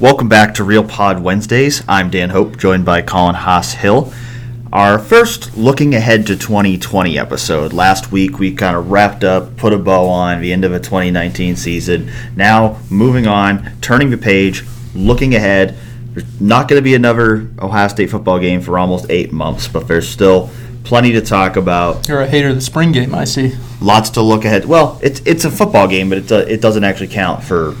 Welcome back to Real Pod Wednesdays. I'm Dan Hope, joined by Colin Hass-Hill. Our first looking ahead to 2020 episode. Last week we kind of wrapped up, put a bow on the end of a 2019 season. Now moving on, turning the page, looking ahead. There's not going to be another Ohio State football game for almost eight months, but there's still plenty to talk about. You're a hater of the spring game, I see. Lots to look ahead. Well, it's it's a football game, but it, it doesn't actually count for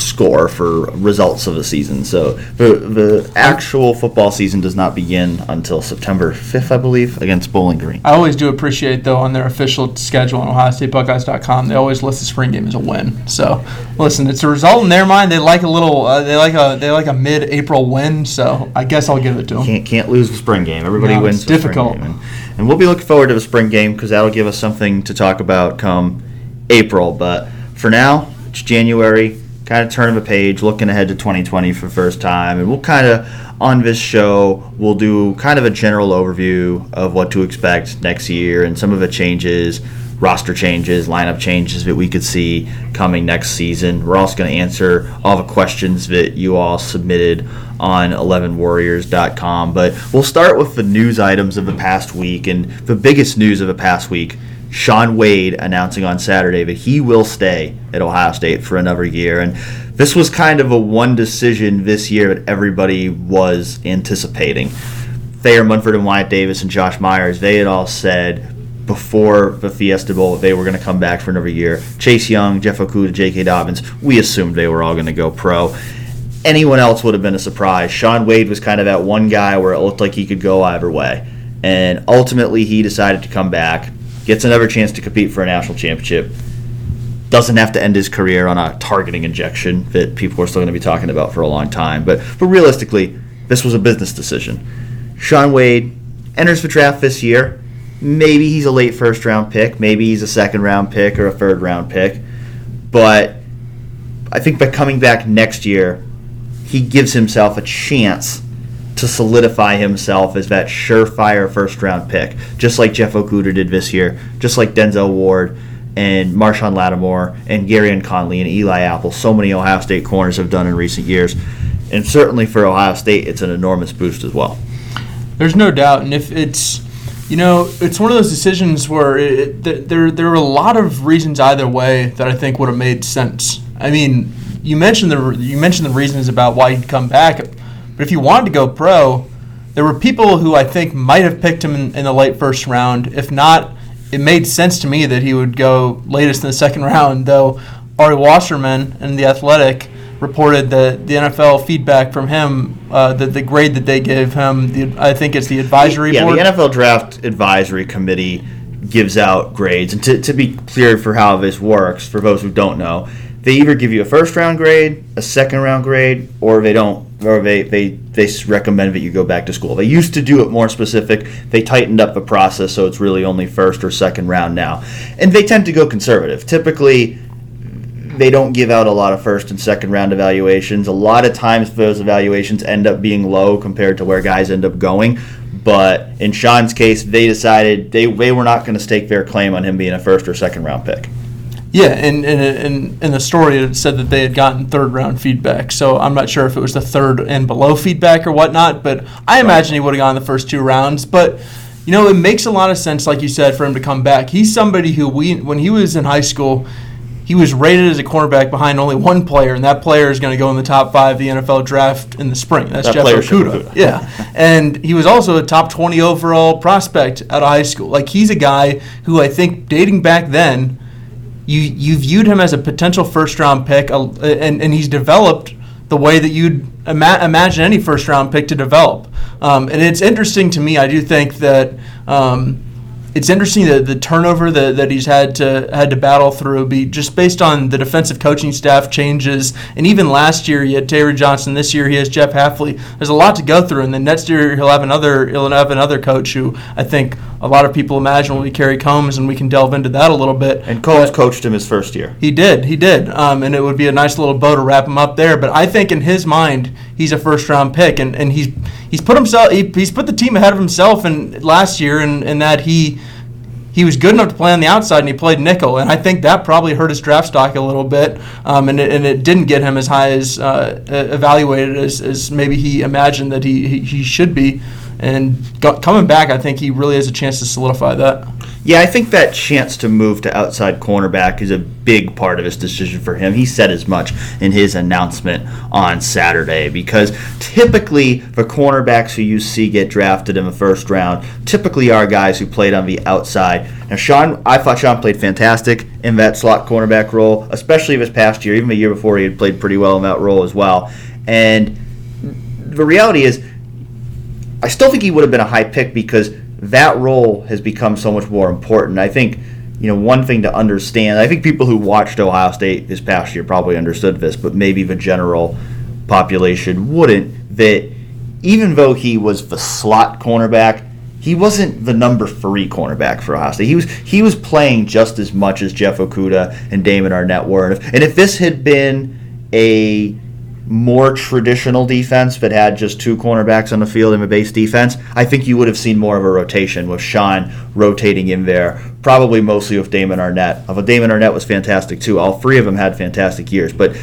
score for results of the season. So the the actual football season does not begin until September 5th, I believe, against Bowling Green. I always do appreciate though on their official schedule on OhioStateBuckeyes.com, they always list the spring game as a win. So listen, it's a result in their mind. They like a little, uh, they like a they like a mid-April win. So I guess I'll give it to them. Can't can't lose the spring game. Everybody No, wins. it's the spring difficult. game. And, and we'll be looking forward to the spring game because that'll give us something to talk about come April. But for now, it's January. Kind of turn of a page, looking ahead to 2020 for the first time, and we'll kind of on this show we'll do kind of a general overview of what to expect next year and some of the changes, roster changes, lineup changes that we could see coming next season. We're also going to answer all the questions that you all submitted on 11warriors.com. But we'll start with the news items of the past week. And the biggest news of the past week Shaun Wade announcing on Saturday that he will stay at Ohio State for another year. And this was kind of a one decision this year that everybody was anticipating. Thayer Munford and Wyatt Davis and Josh Myers, they had all said before the Fiesta Bowl that they were going to come back for another year. Chase Young, Jeff Okudah, J.K. Dobbins, we assumed they were all going to go pro. Anyone else would have been a surprise. Shaun Wade was kind of that one guy where it looked like he could go either way. And ultimately, he decided to come back, gets another chance to compete for a national championship, doesn't have to end his career on a targeting ejection that people are still going to be talking about for a long time. But but realistically, this was a business decision. Shaun Wade enters the draft this year. Maybe he's a late first round pick. Maybe he's a second round pick or a third round pick. But I think by coming back next year, he gives himself a chance to solidify himself as that surefire first round pick, just like Jeff Okudah did this year, just like Denzel Ward and Marshon Lattimore and Gareon Conley and Eli Apple. So many Ohio State corners have done in recent years. And certainly for Ohio State, it's an enormous boost as well. There's no doubt, and if it's, you know, it's one of those decisions where it, there there are a lot of reasons either way that I think would have made sense. I mean, you mentioned the you mentioned the reasons about why he'd come back, but if you wanted to go pro, there were people who I think might have picked him in, in the late first round. If not, it made sense to me that he would go latest in the second round. Though Ari Wasserman and the Athletic reported that the NFL feedback from him, uh, that the grade that they gave him, the, I think it's the advisory yeah, board. the NFL Draft Advisory Committee gives out grades. And to, to be clear for how this works, for those who don't know, they either give you a first round grade, a second round grade, or they don't, or they, they, they recommend that you go back to school. They used to do it more specific. They tightened up the process so it's really only first or second round now. And they tend to go conservative. Typically, they don't give out a lot of first and second round evaluations. A lot of times those evaluations end up being low compared to where guys end up going. But in Shaun's case, they decided they, they were not going to stake their claim on him being a first or second round pick. Yeah, and in, in, in the story it said that they had gotten third round feedback. So I'm not sure if it was the third and below feedback or whatnot, but I imagine he would have gone the first two rounds. But you know, it makes a lot of sense, like you said, for him to come back. He's somebody who we when he was in high school, he was rated as a cornerback behind only one player, and that player is going to go in the top five of the NFL draft in the spring. That's That Jeff player's Jeff Okudah. Okudah. Yeah, and he was also a top 20 overall prospect out of high school. Like he's a guy who I think dating back then, you you viewed him as a potential first round pick, uh, and and he's developed the way that you'd ima- imagine any first round pick to develop. Um, and it's interesting to me. I do think that. Um, it's interesting that the turnover that, that he's had to had to battle through be just based on the defensive coaching staff changes. And even last year he had Terry Johnson. This year he has Jeff Hafley there's a lot to go through. And then next year he'll have another he'll have another coach who I think a lot of people imagine will be Kerry Coombs and we can delve into that a little bit. And Coombs coached him his first year. he did, he did, um, and it would be a nice little bow to wrap him up there. But I think in his mind, he's a first round pick, and, and he's he's put himself he, he's put the team ahead of himself in last year, and in, that he he was good enough to play on the outside and he played nickel. And I think that probably hurt his draft stock a little bit. Um, and, it, and it didn't get him as high as uh, evaluated as, as maybe he imagined that he, he, he should be. And coming back, I think he really has a chance to solidify that. Yeah, I think that chance to move to outside cornerback is a big part of his decision for him. He said as much in his announcement on Saturday because typically the cornerbacks who you see get drafted in the first round typically are guys who played on the outside. Now, Shaun, I thought Shaun played fantastic in that slot cornerback role, especially this past year. Even the year before, he had played pretty well in that role as well. And the reality is, I still think he would have been a high pick because that role has become so much more important. I think, you know, one thing to understand, I think people who watched Ohio State this past year probably understood this, but maybe the general population wouldn't, that even though he was the slot cornerback, he wasn't the number three cornerback for Ohio State. He was he was playing just as much as Jeff Okudah and Damon Arnette were. And if, and if this had been a more traditional defense that had just two cornerbacks on the field in a base defense, I think you would have seen more of a rotation with Shaun rotating in there, probably mostly with Damon Arnette. Although Damon Arnette was fantastic too. All three of them had fantastic years. But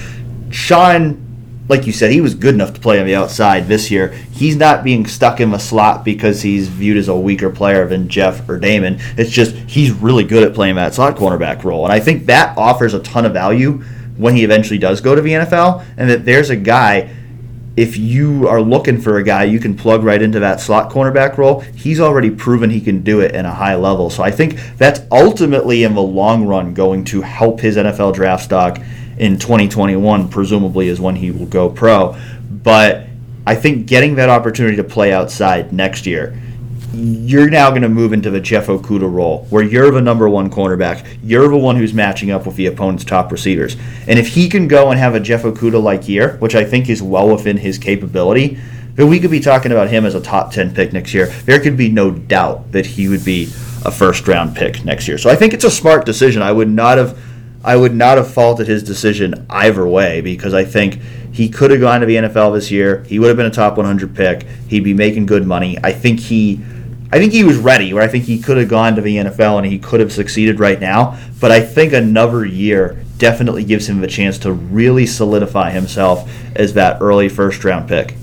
Shaun, like you said, he was good enough to play on the outside this year. He's not being stuck in the slot because he's viewed as a weaker player than Jeff or Damon. It's just he's really good at playing that slot cornerback role. And I think that offers a ton of value when he eventually does go to the NFL, and that there's a guy. If you are looking for a guy you can plug right into that slot cornerback role, he's already proven he can do it in a high level. So I think that's ultimately in the long run going to help his NFL draft stock in 2021, presumably, is when he will go pro. But I think getting that opportunity to play outside next year you're now going to move into the Jeff Okudah role, where you're the number one cornerback. You're the one who's matching up with the opponent's top receivers. And if he can go and have a Jeff Okudah like year, which I think is well within his capability, then we could be talking about him as a top 10 pick next year. There could be no doubt that he would be a first round pick next year. So I think it's a smart decision. I would not have I would not have faulted his decision either way because I think he could have gone to the NFL this year. He would have been a top 100 pick. He'd be making good money. I think he I think he was ready, where I think he could have gone to the NFL and he could have succeeded right now. But I think another year definitely gives him the chance to really solidify himself as that early first round pick.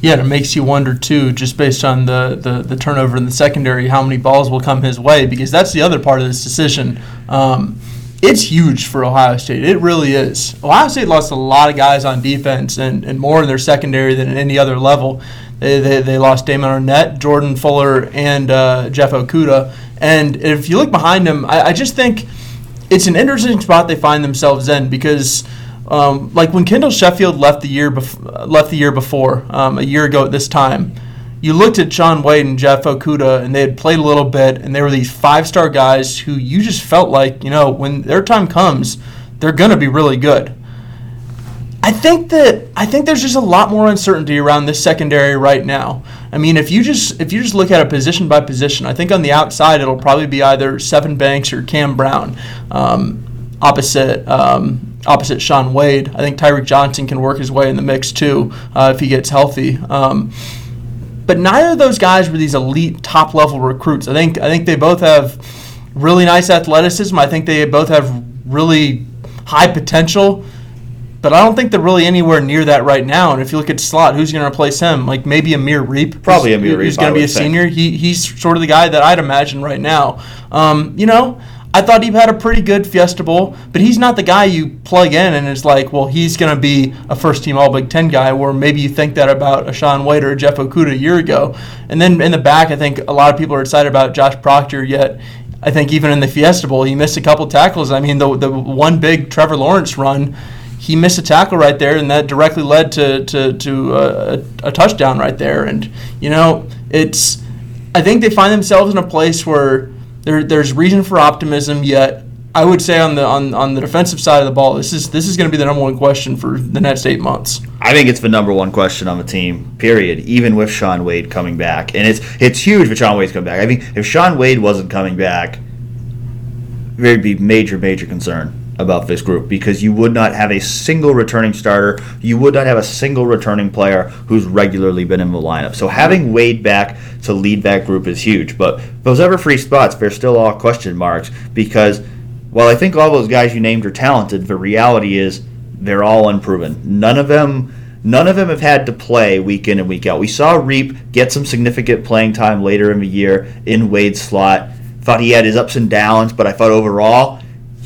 Yeah, it makes you wonder too, just based on the, the, the, turnover in the secondary, how many balls will come his way, because that's the other part of this decision. Um, it's huge for Ohio State. It really is. Ohio State lost a lot of guys on defense and, and more in their secondary than at any other level. They, they, lost Damon Arnette, Jordan Fuller, and uh, Jeff Okudah. And if you look behind them, I, I, just think it's an interesting spot they find themselves in because, um, like when Kendall Sheffield left the year bef- left the year before, um, a year ago at this time, you looked at Shaun Wade and Jeff Okudah, and they had played a little bit, and they were these five star guys who you just felt like, you know, when their time comes, they're to be really good. I think that I think there's just a lot more uncertainty around this secondary right now. I mean, if you just if you just look at it position by position, I think on the outside it'll probably be either Sevyn Banks or Cam Brown, um, opposite um, opposite Shaun Wade. I think Tyreke Johnson can work his way in the mix too uh, if he gets healthy. Um, but neither of those guys were these elite top level recruits. I think I think they both have really nice athleticism. I think they both have really high potential but I don't think they're really anywhere near that right now. And if you look at slot, who's going to replace him? Like maybe Amir Riep. Probably Amir Riep. He's going to be a senior? He, he's sort of the guy that I'd imagine right now. Um, you know, I thought he had a pretty good Fiesta Bowl, but he's not the guy you plug in and it's like, well, he's going to be a first team All Big Ten guy, where maybe you think that about a Shaun Wade or a Jeff Okudah a year ago. And then in the back, I think a lot of people are excited about Josh Proctor, yet I think even in the Fiesta Bowl, he missed a couple tackles. I mean, the, the one big Trevor Lawrence run he missed a tackle right there, and that directly led to to, to uh, a, a, touchdown right there. And you know, it's I think they find themselves in a place where there, there's reason for optimism. Yet, I would say on the on, on the defensive side of the ball, this is this is going to be the number one question for the next eight months. I think it's the number one question on the team. Period. Even with Shaun Wade coming back, and it's it's huge if Shaun Wade's coming back. I think if Shaun Wade wasn't coming back, there'd be major major concern about this group because you would not have a single returning starter. You would not have a single returning player who's regularly been in the lineup. So having Wade back to lead that group is huge. But those ever free spots, they're still all question marks because while I think all those guys you named are talented, the reality is they're all unproven. None of them none of them have had to play week in and week out. We saw Riep get some significant playing time later in the year in Wade's slot. Thought he had his ups and downs, but I thought overall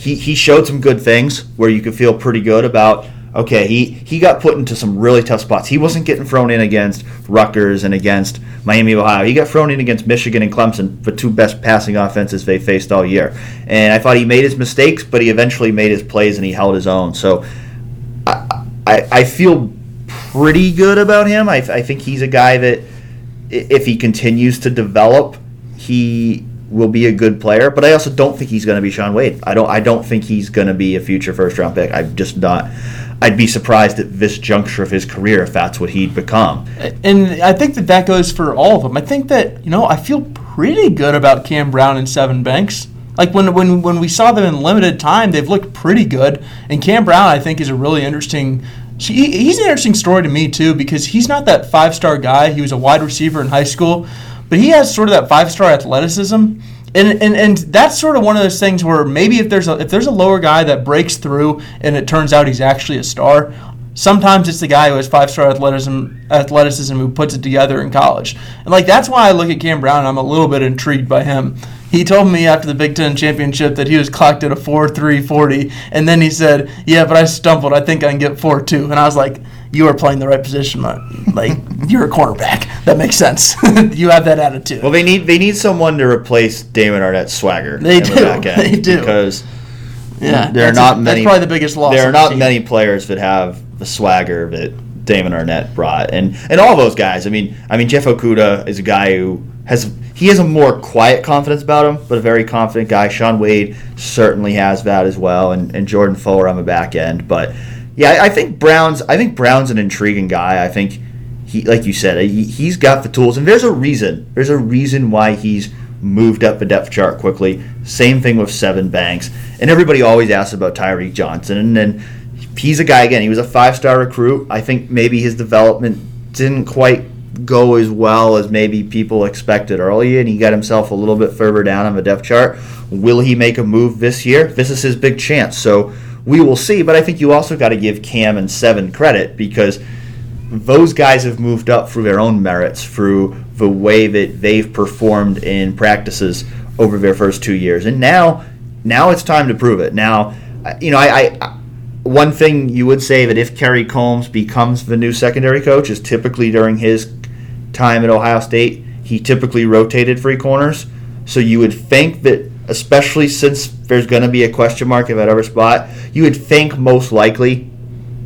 he, he showed some good things where you could feel pretty good about okay, he, he got put into some really tough spots. He wasn't getting thrown in against Rutgers and against Miami, Ohio. He got thrown in against Michigan and Clemson, the two best passing offenses they faced all year. And I thought he made his mistakes, but he eventually made his plays and he held his own. So I, I, I feel pretty good about him. I, I think he's a guy that if he continues to develop, he will be a good player, but I also don't think he's going to be Shaun Wade. I don't. I don't think he's going to be a future first round pick. I'm just not. I'd be surprised at this juncture of his career if that's what he'd become. And I think that that goes for all of them. I think that you know I feel pretty good about Cam Brown and Sevyn Banks. Like when when when we saw them in limited time, they've looked pretty good. And Cam Brown, I think, is a really interesting. He's an interesting story to me too because he's not that five star guy. He was a wide receiver in high school, but he has sort of that five star athleticism. And, and, and that's sort of one of those things where maybe if there's a if there's a lower guy that breaks through and it turns out he's actually a star, sometimes it's the guy who has five star athleticism athleticism who puts it together in college. And like that's why I look at Cam Brown. I'm a little bit intrigued by him. He told me after the Big Ten championship that he was clocked at a four three forty, and then he said, "Yeah, but I stumbled. I think I can get four two. And I was like, you are playing the right position. Like you're a cornerback. That makes sense. you have that attitude. Well, they need they need someone to replace Damon Arnette's swagger. They do. The they do because yeah, there are not a, many. That's probably the biggest loss. There are not many players that have the swagger that Damon Arnette brought, and and all those guys. I mean, I mean Jeff Okudah is a guy who has he has a more quiet confidence about him, but a very confident guy. Shaun Wade certainly has that as well, and, and Jordan Fuller on the back end, but yeah, I think Brown's. I think Brown's an intriguing guy. I think he, like you said, he, he's got the tools, and there's a reason. There's a reason why he's moved up the depth chart quickly. Same thing with Sevyn Banks, and everybody always asks about Tyreke Johnson, and then he's a guy again. He was a five star recruit. I think maybe his development didn't quite go as well as maybe people expected early, and he got himself a little bit further down on the depth chart. Will he make a move this year? This is his big chance. So we will see. But I think you also got to give Cam and Sevyn credit because those guys have moved up through their own merits, through the way that they've performed in practices over their first two years, and now, now it's time to prove it. Now, you know, I, I one thing you would say that if Kerry Coombs becomes the new secondary coach is typically during his time at Ohio State, he typically rotated free corners. So you would think that especially since there's going to be a question mark at every spot. You would think most likely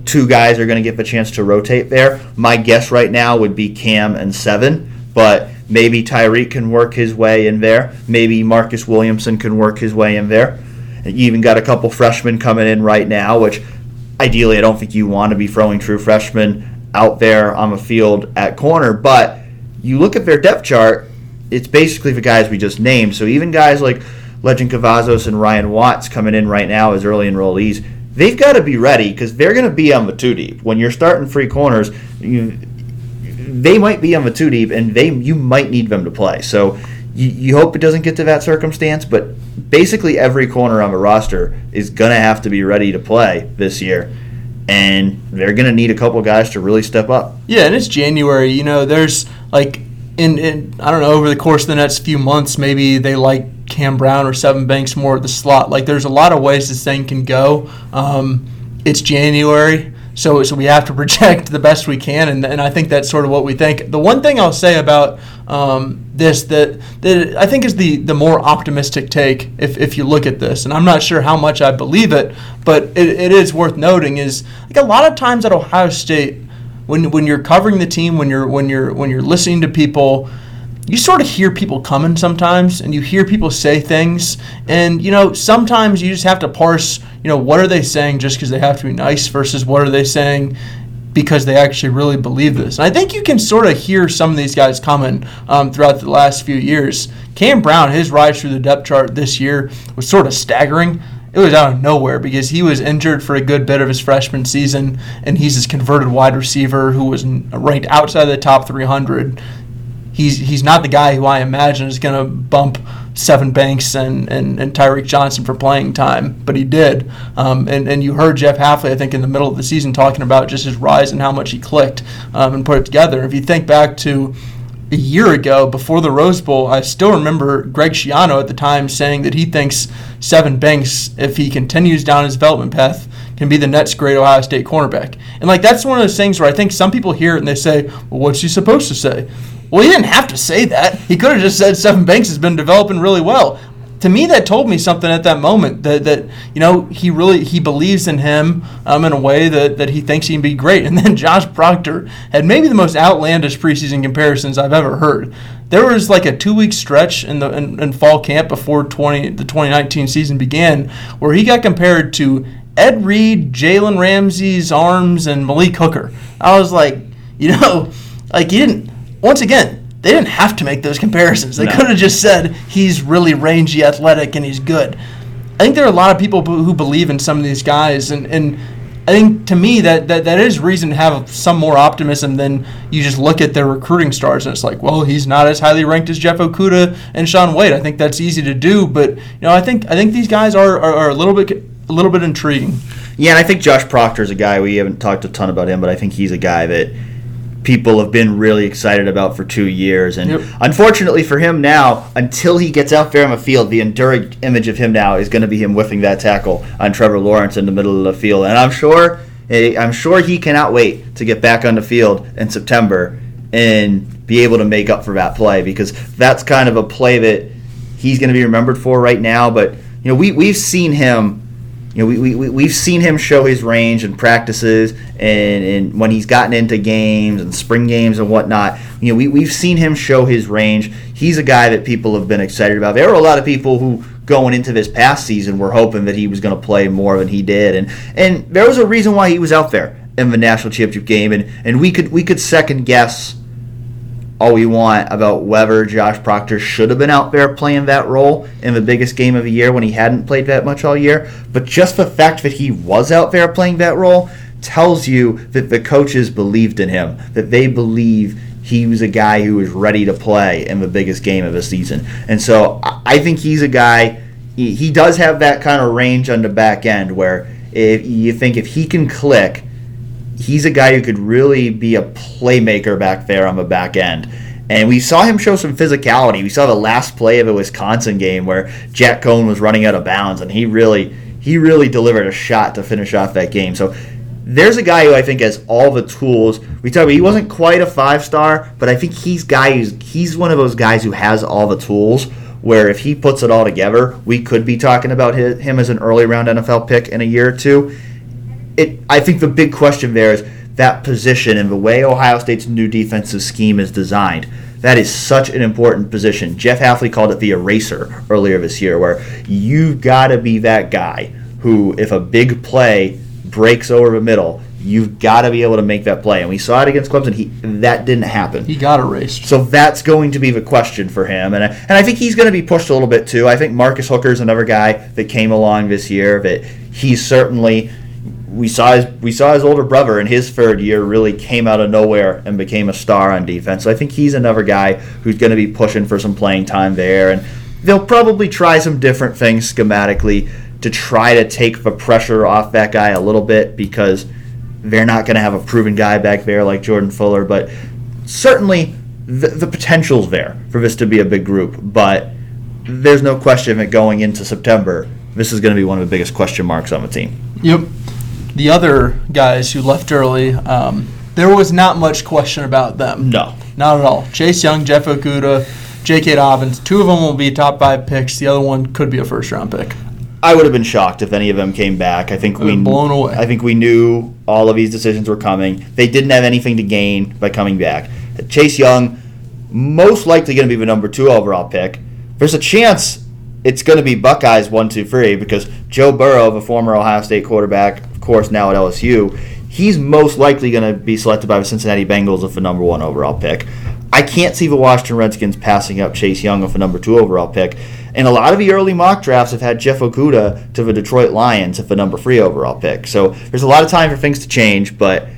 two guys are going to get the chance to rotate there. My guess right now would be Cam and Sevyn, but maybe Tyreke can work his way in there. Maybe Marcus Williamson can work his way in there. You even got a couple freshmen coming in right now, which ideally I don't think you want to be throwing true freshmen out there on the field at corner, but you look at their depth chart, it's basically the guys we just named. So even guys like Lejond Cavazos and Ryan Watts coming in right now as early enrollees, they've got to be ready because they're going to be on the two deep. When you're starting free corners, you, they might be on the two deep, and they you might need them to play. So you, you hope it doesn't get to that circumstance, but basically every corner on the roster is going to have to be ready to play this year and they're going to need a couple guys to really step up. Yeah, and it's January. You know, there's like in, in I don't know over the course of the next few months, maybe they like Cam Brown or Sevyn Banks more at the slot. Like there's a lot of ways this thing can go. Um, it's January. So, so we have to project the best we can, and, and I think that's sort of what we think. The one thing I'll say about um, this that, that I think is the, the more optimistic take, if, if you look at this, and I'm not sure how much I believe it, but it, it is worth noting, is like a lot of times at Ohio State, when when you're covering the team, when you're when you're when you're listening to people, you sort of hear people coming sometimes, and you hear people say things, and you know sometimes you just have to parse. You know what are they saying just because they have to be nice versus what are they saying because they actually really believe this. And I think you can sort of hear some of these guys coming um, throughout the last few years. Cam Brown, his rise through the depth chart this year was sort of staggering it was out of nowhere because he was injured for a good bit of his freshman season, and he's this converted wide receiver who was ranked outside the top 300. He's he's not the guy who I imagine is going to bump Sevyn Banks and, and, and Tyreke Johnson for playing time, but he did. Um, and, and you heard Jeff Hafley, I think, in the middle of the season talking about just his rise and how much he clicked um, and put it together. If you think back to a year ago before the Rose Bowl, I still remember Greg Schiano at the time saying that he thinks Sevyn Banks, if he continues down his development path, can be the next great Ohio State cornerback. And like that's one of those things where I think some people hear it and they say, "Well, what's he supposed to say?" Well, he didn't have to say that. He could have just said Sevyn Banks has been developing really well to me that told me something at that moment that, that you know he really he believes in him um, in a way that, that he thinks he can be great. And then josh proctor had maybe the most outlandish preseason comparisons i've ever heard. There was like a two week stretch in the in, in fall camp before 20 the 2019 season began where he got compared to ed reed jalen ramsey's arms and malik hooker. I was like you know like he didn't once again they didn't have to make those comparisons. They no. could have just said he's really rangy, athletic, and he's good. I think there are a lot of people who believe in some of these guys, and, and I think to me that, that that is reason to have some more optimism than you just look at their recruiting stars and it's like, well, he's not as highly ranked as Jeff Okudah and Shaun Wade. I think that's easy to do, but you know, I think I think these guys are, are, are a little bit a little bit intriguing. Yeah, and I think Josh Proctor is a guy we haven't talked a ton about him, but I think he's a guy that people have been really excited about for two years. And yep. unfortunately for him now, until he gets out there on the field, the enduring image of him now is going to be him whiffing that tackle on Trevor Lawrence in the middle of the field. And I'm sure, eh, I'm sure he cannot wait to get back on the field in September and be able to make up for that play because that's kind of a play that he's going to be remembered for right now. But you know, we we've seen him you know, we, we, we've seen him show his range in practices and, and when he's gotten into games and spring games and whatnot. You know, we, we've seen him show his range. He's a guy that people have been excited about. There were a lot of people who going into this past season were hoping that he was going to play more than he did. And, and there was a reason why he was out there in the national championship game. And, and we could we could second guess all we want about whether Josh Proctor should have been out there playing that role in the biggest game of the year when he hadn't played that much all year. But just the fact that he was out there playing that role tells you that the coaches believed in him, that they believe he was a guy who was ready to play in the biggest game of the season. And so I think he's a guy, he does have that kind of range on the back end where if you think if he can click he's a guy who could really be a playmaker back there on the back end. And we saw him show some physicality. We saw the last play of a Wisconsin game where Jack Coan was running out of bounds, and he really he really delivered a shot to finish off that game. So there's a guy who I think has all the tools. We talk about he wasn't quite a five star, but I think he's guy who's he's one of those guys who has all the tools. Where if he puts it all together, we could be talking about his, him as an early round NFL pick in a year or two it I think the big question there is that position and the way Ohio State's new defensive scheme is designed. That is such an important position. Jeff Hafley called it the eraser earlier this year, where you've got to be that guy who, if a big play breaks over the middle, you've got to be able to make that play. And we saw it against Clemson. He that didn't happen. He got erased. So that's going to be the question for him. And I, and I think he's going to be pushed a little bit too. I think Marcus Hooker is another guy that came along this year that he's certainly we saw his we saw his older brother in his third year really came out of nowhere and became a star on defense. So I think he's another guy who's going to be pushing for some playing time there, and they'll probably try some different things schematically to try to take the pressure off that guy a little bit because they're not going to have a proven guy back there like Jordan Fuller, but certainly the, the potential's there for this to be a big group, but there's no question that going into September, this is going to be one of the biggest question marks on the team. Yep the other guys who left early, um, there was not much question about them. No. Not at all. Chase Young, Jeff Okudah, J.K. Dobbins. Two of them will be top five picks. The other one could be a first round pick. I would have been shocked if any of them came back. I think we blown away. I think we knew all of these decisions were coming. They didn't have anything to gain by coming back. Chase Young, most likely going to be the number two overall pick. There's a chance it's going to be Buckeyes one, two, three because Joe Burrow, the former Ohio State quarterback, course, now at LSU, he's most likely going to be selected by the Cincinnati Bengals as the number one overall pick. I can't see the Washington Redskins passing up Chase Young with a number two overall pick. And a lot of the early mock drafts have had Jeff Okudah to the Detroit Lions at the number three overall pick. So there's a lot of time for things to change, but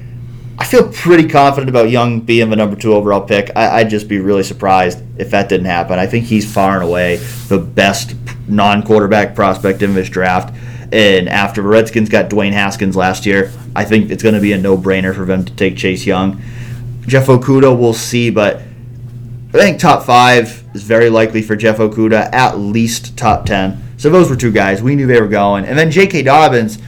I feel pretty confident about Young being the number two overall pick. I, would just be really surprised if that didn't happen. I think he's far and away the best non quarterback prospect in this draft. And after the Redskins got Dwayne Haskins last year, I think it's going to be a no brainer for them to take Chase Young. Jeff Okudah, we'll see, but I think top five is very likely for Jeff Okudah, at least top 10. So those were two guys. We knew they were going. And then J.K. Dobbins,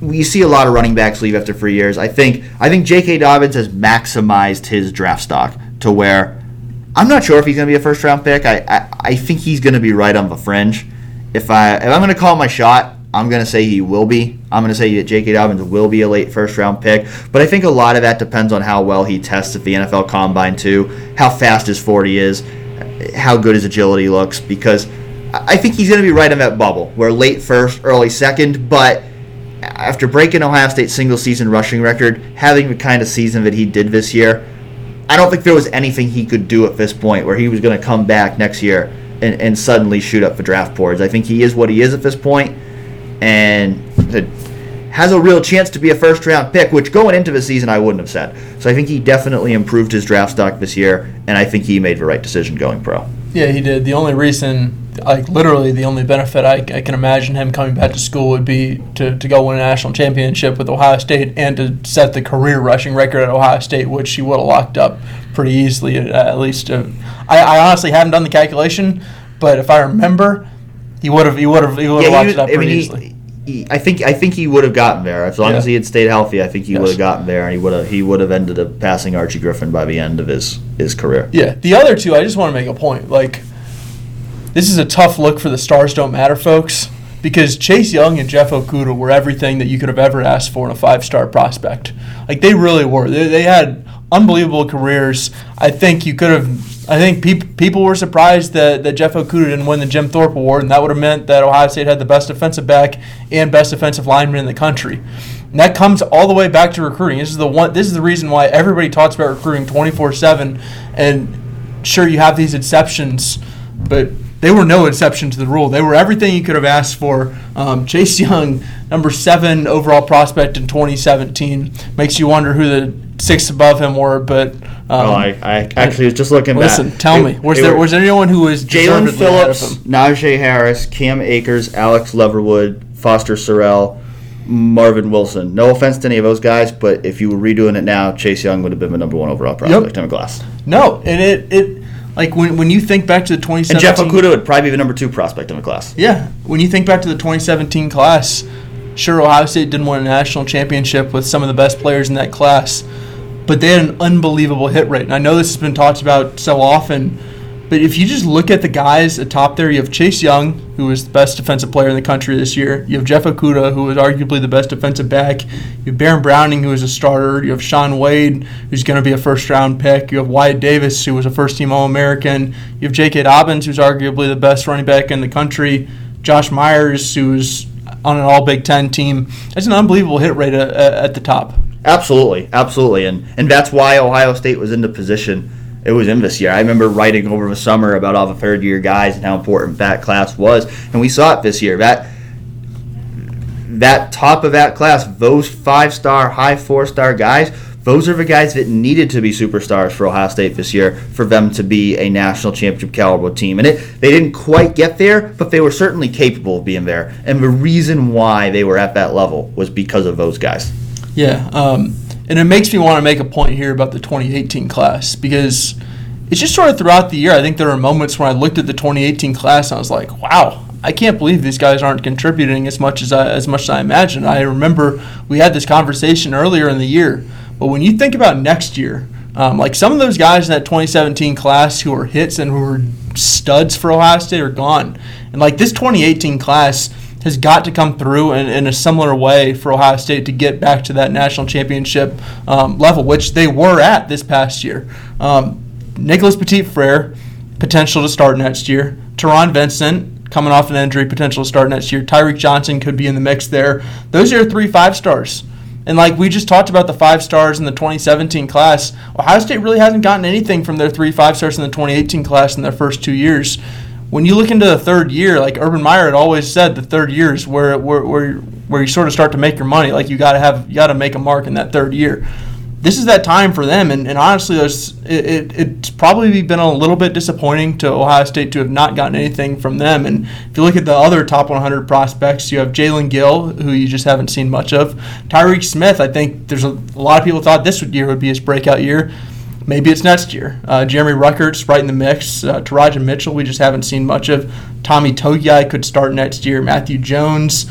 we see a lot of running backs leave after three years. I think I think J.K. Dobbins has maximized his draft stock to where I'm not sure if he's going to be a first round pick. I, I, I think he's going to be right on the fringe. If I if I'm going to call my shot, I'm going to say he will be. I'm going to say that J.K. Dobbins will be a late first round pick. But I think a lot of that depends on how well he tests at the NFL Combine, too, how fast his 40 is, how good his agility looks, because I think he's going to be right in that bubble where late first, early second. But after breaking Ohio State's single season rushing record, having the kind of season that he did this year, I don't think there was anything he could do at this point where he was going to come back next year and, and suddenly shoot up the draft boards. I think he is what he is at this point and has a real chance to be a first round pick, which going into the season I wouldn't have said. So I think he definitely improved his draft stock this year, and I think he made the right decision going pro. Yeah, he did. The only reason, like literally the only benefit I, I can imagine him coming back to school would be to, to go win a national championship with Ohio State and to set the career rushing record at Ohio State, which he would have locked up pretty easily, at least. Uh, I, I honestly haven't done the calculation, but if I remember, he would have he would have he would have yeah, locked it up pretty I mean, easily. He, he, I think I think he would have gotten there as long yeah. as he had stayed healthy. I think he yes. would have gotten there, and he would have he would have ended up passing Archie Griffin by the end of his his career. Yeah, the other two, I just want to make a point. Like, this is a tough look for the stars don't matter, folks, because Chase Young and Jeff Okudah were everything that you could have ever asked for in a five star prospect. Like they really were. They, they had unbelievable careers. I think you could have I think pe- people were surprised that, that Jeff Okudah didn't win the Jim Thorpe Award, and that would have meant that Ohio State had the best defensive back and best defensive lineman in the country. And that comes all the way back to recruiting. This is the one. This is the reason why everybody talks about recruiting 24/7. And sure, you have these exceptions, but they were no exception to the rule. They were everything you could have asked for. Um, Chase Young, number seven overall prospect in 2017, makes you wonder who the six above him were, but. Um, oh, I, I actually was just looking listen, tell me, was there was there anyone who was Jaelan Phillips, Najee Harris, Cam Akers, Alex Leatherwood, Foster Sarell, Marvin Wilson. No offense to any of those guys, but if you were redoing it now, Chase Young would have been the number one overall prospect yep. in a class. No, and it it like when, when you think back to the 2017 and Jeff Okudah would probably be the number two prospect in the class. Yeah, when you think back to the 2017 class, sure Ohio State didn't win a national championship with some of the best players in that class but they had an unbelievable hit rate. And I know this has been talked about so often, but if you just look at the guys atop there, you have Chase Young, who was the best defensive player in the country this year. You have Jeff Okudah, who was arguably the best defensive back. You have Baron Browning, who is a starter. You have Shaun Wade, who's going to be a first round pick. You have Wyatt Davis, who was a first team All American. You have J.K. Dobbins, who's arguably the best running back in the country. Josh Myers, who's on an All Big Ten team. That's an unbelievable hit rate at, at the top. Absolutely, absolutely, and and that's why Ohio State was in the position it was in this year. I remember writing over the summer about all the third year guys and how important that class was, and we saw it this year. That that top of that class, those five star, high four star guys, those are the guys that needed to be superstars for Ohio State this year for them to be a national championship caliber team. And it they didn't quite get there, but they were certainly capable of being there. And the reason why they were at that level was because of those guys. Yeah, um, and it makes me want to make a point here about the 2018 class because it's just sort of throughout the year. I think there are moments when I looked at the 2018 class and I was like, wow, I can't believe these guys aren't contributing as much as I, as much as I imagined. I remember we had this conversation earlier in the year, but when you think about next year, um, like some of those guys in that 2017 class who were hits and who were studs for Ohio State are gone, and like this 2018 class has got to come through in, in, a similar way for Ohio State to get back to that national championship um, level, which they were at this past year. Um, Nicholas Petit Frere, potential to start next year. Taron Vincent, coming off an injury, potential to start next year. Tyreke Johnson could be in the mix there. Those are three five stars. And like we just talked about the five stars in the 2017 class, Ohio State really hasn't gotten anything from their three five stars in the 2018 class in their first two years. When you look into the third year, like Urban Meyer had always said, the third year is where where where, where you sort of start to make your money. Like you got to have you got to make a mark in that third year this is that time for them. And, and honestly, it, it, it's probably been a little bit disappointing to Ohio State to have not gotten anything from them. And if you look at the other top 100 prospects, you have Jalen Gill, who you just haven't seen much of. Tyreke Smith, I think there's a, a lot of people thought this year would be his breakout year. Maybe it's next year. Uh, Jeremy Ruckert's right in the mix. Uh, Teradja Mitchell, we just haven't seen much of. Tommy Togiai could start next year. Matthew Jones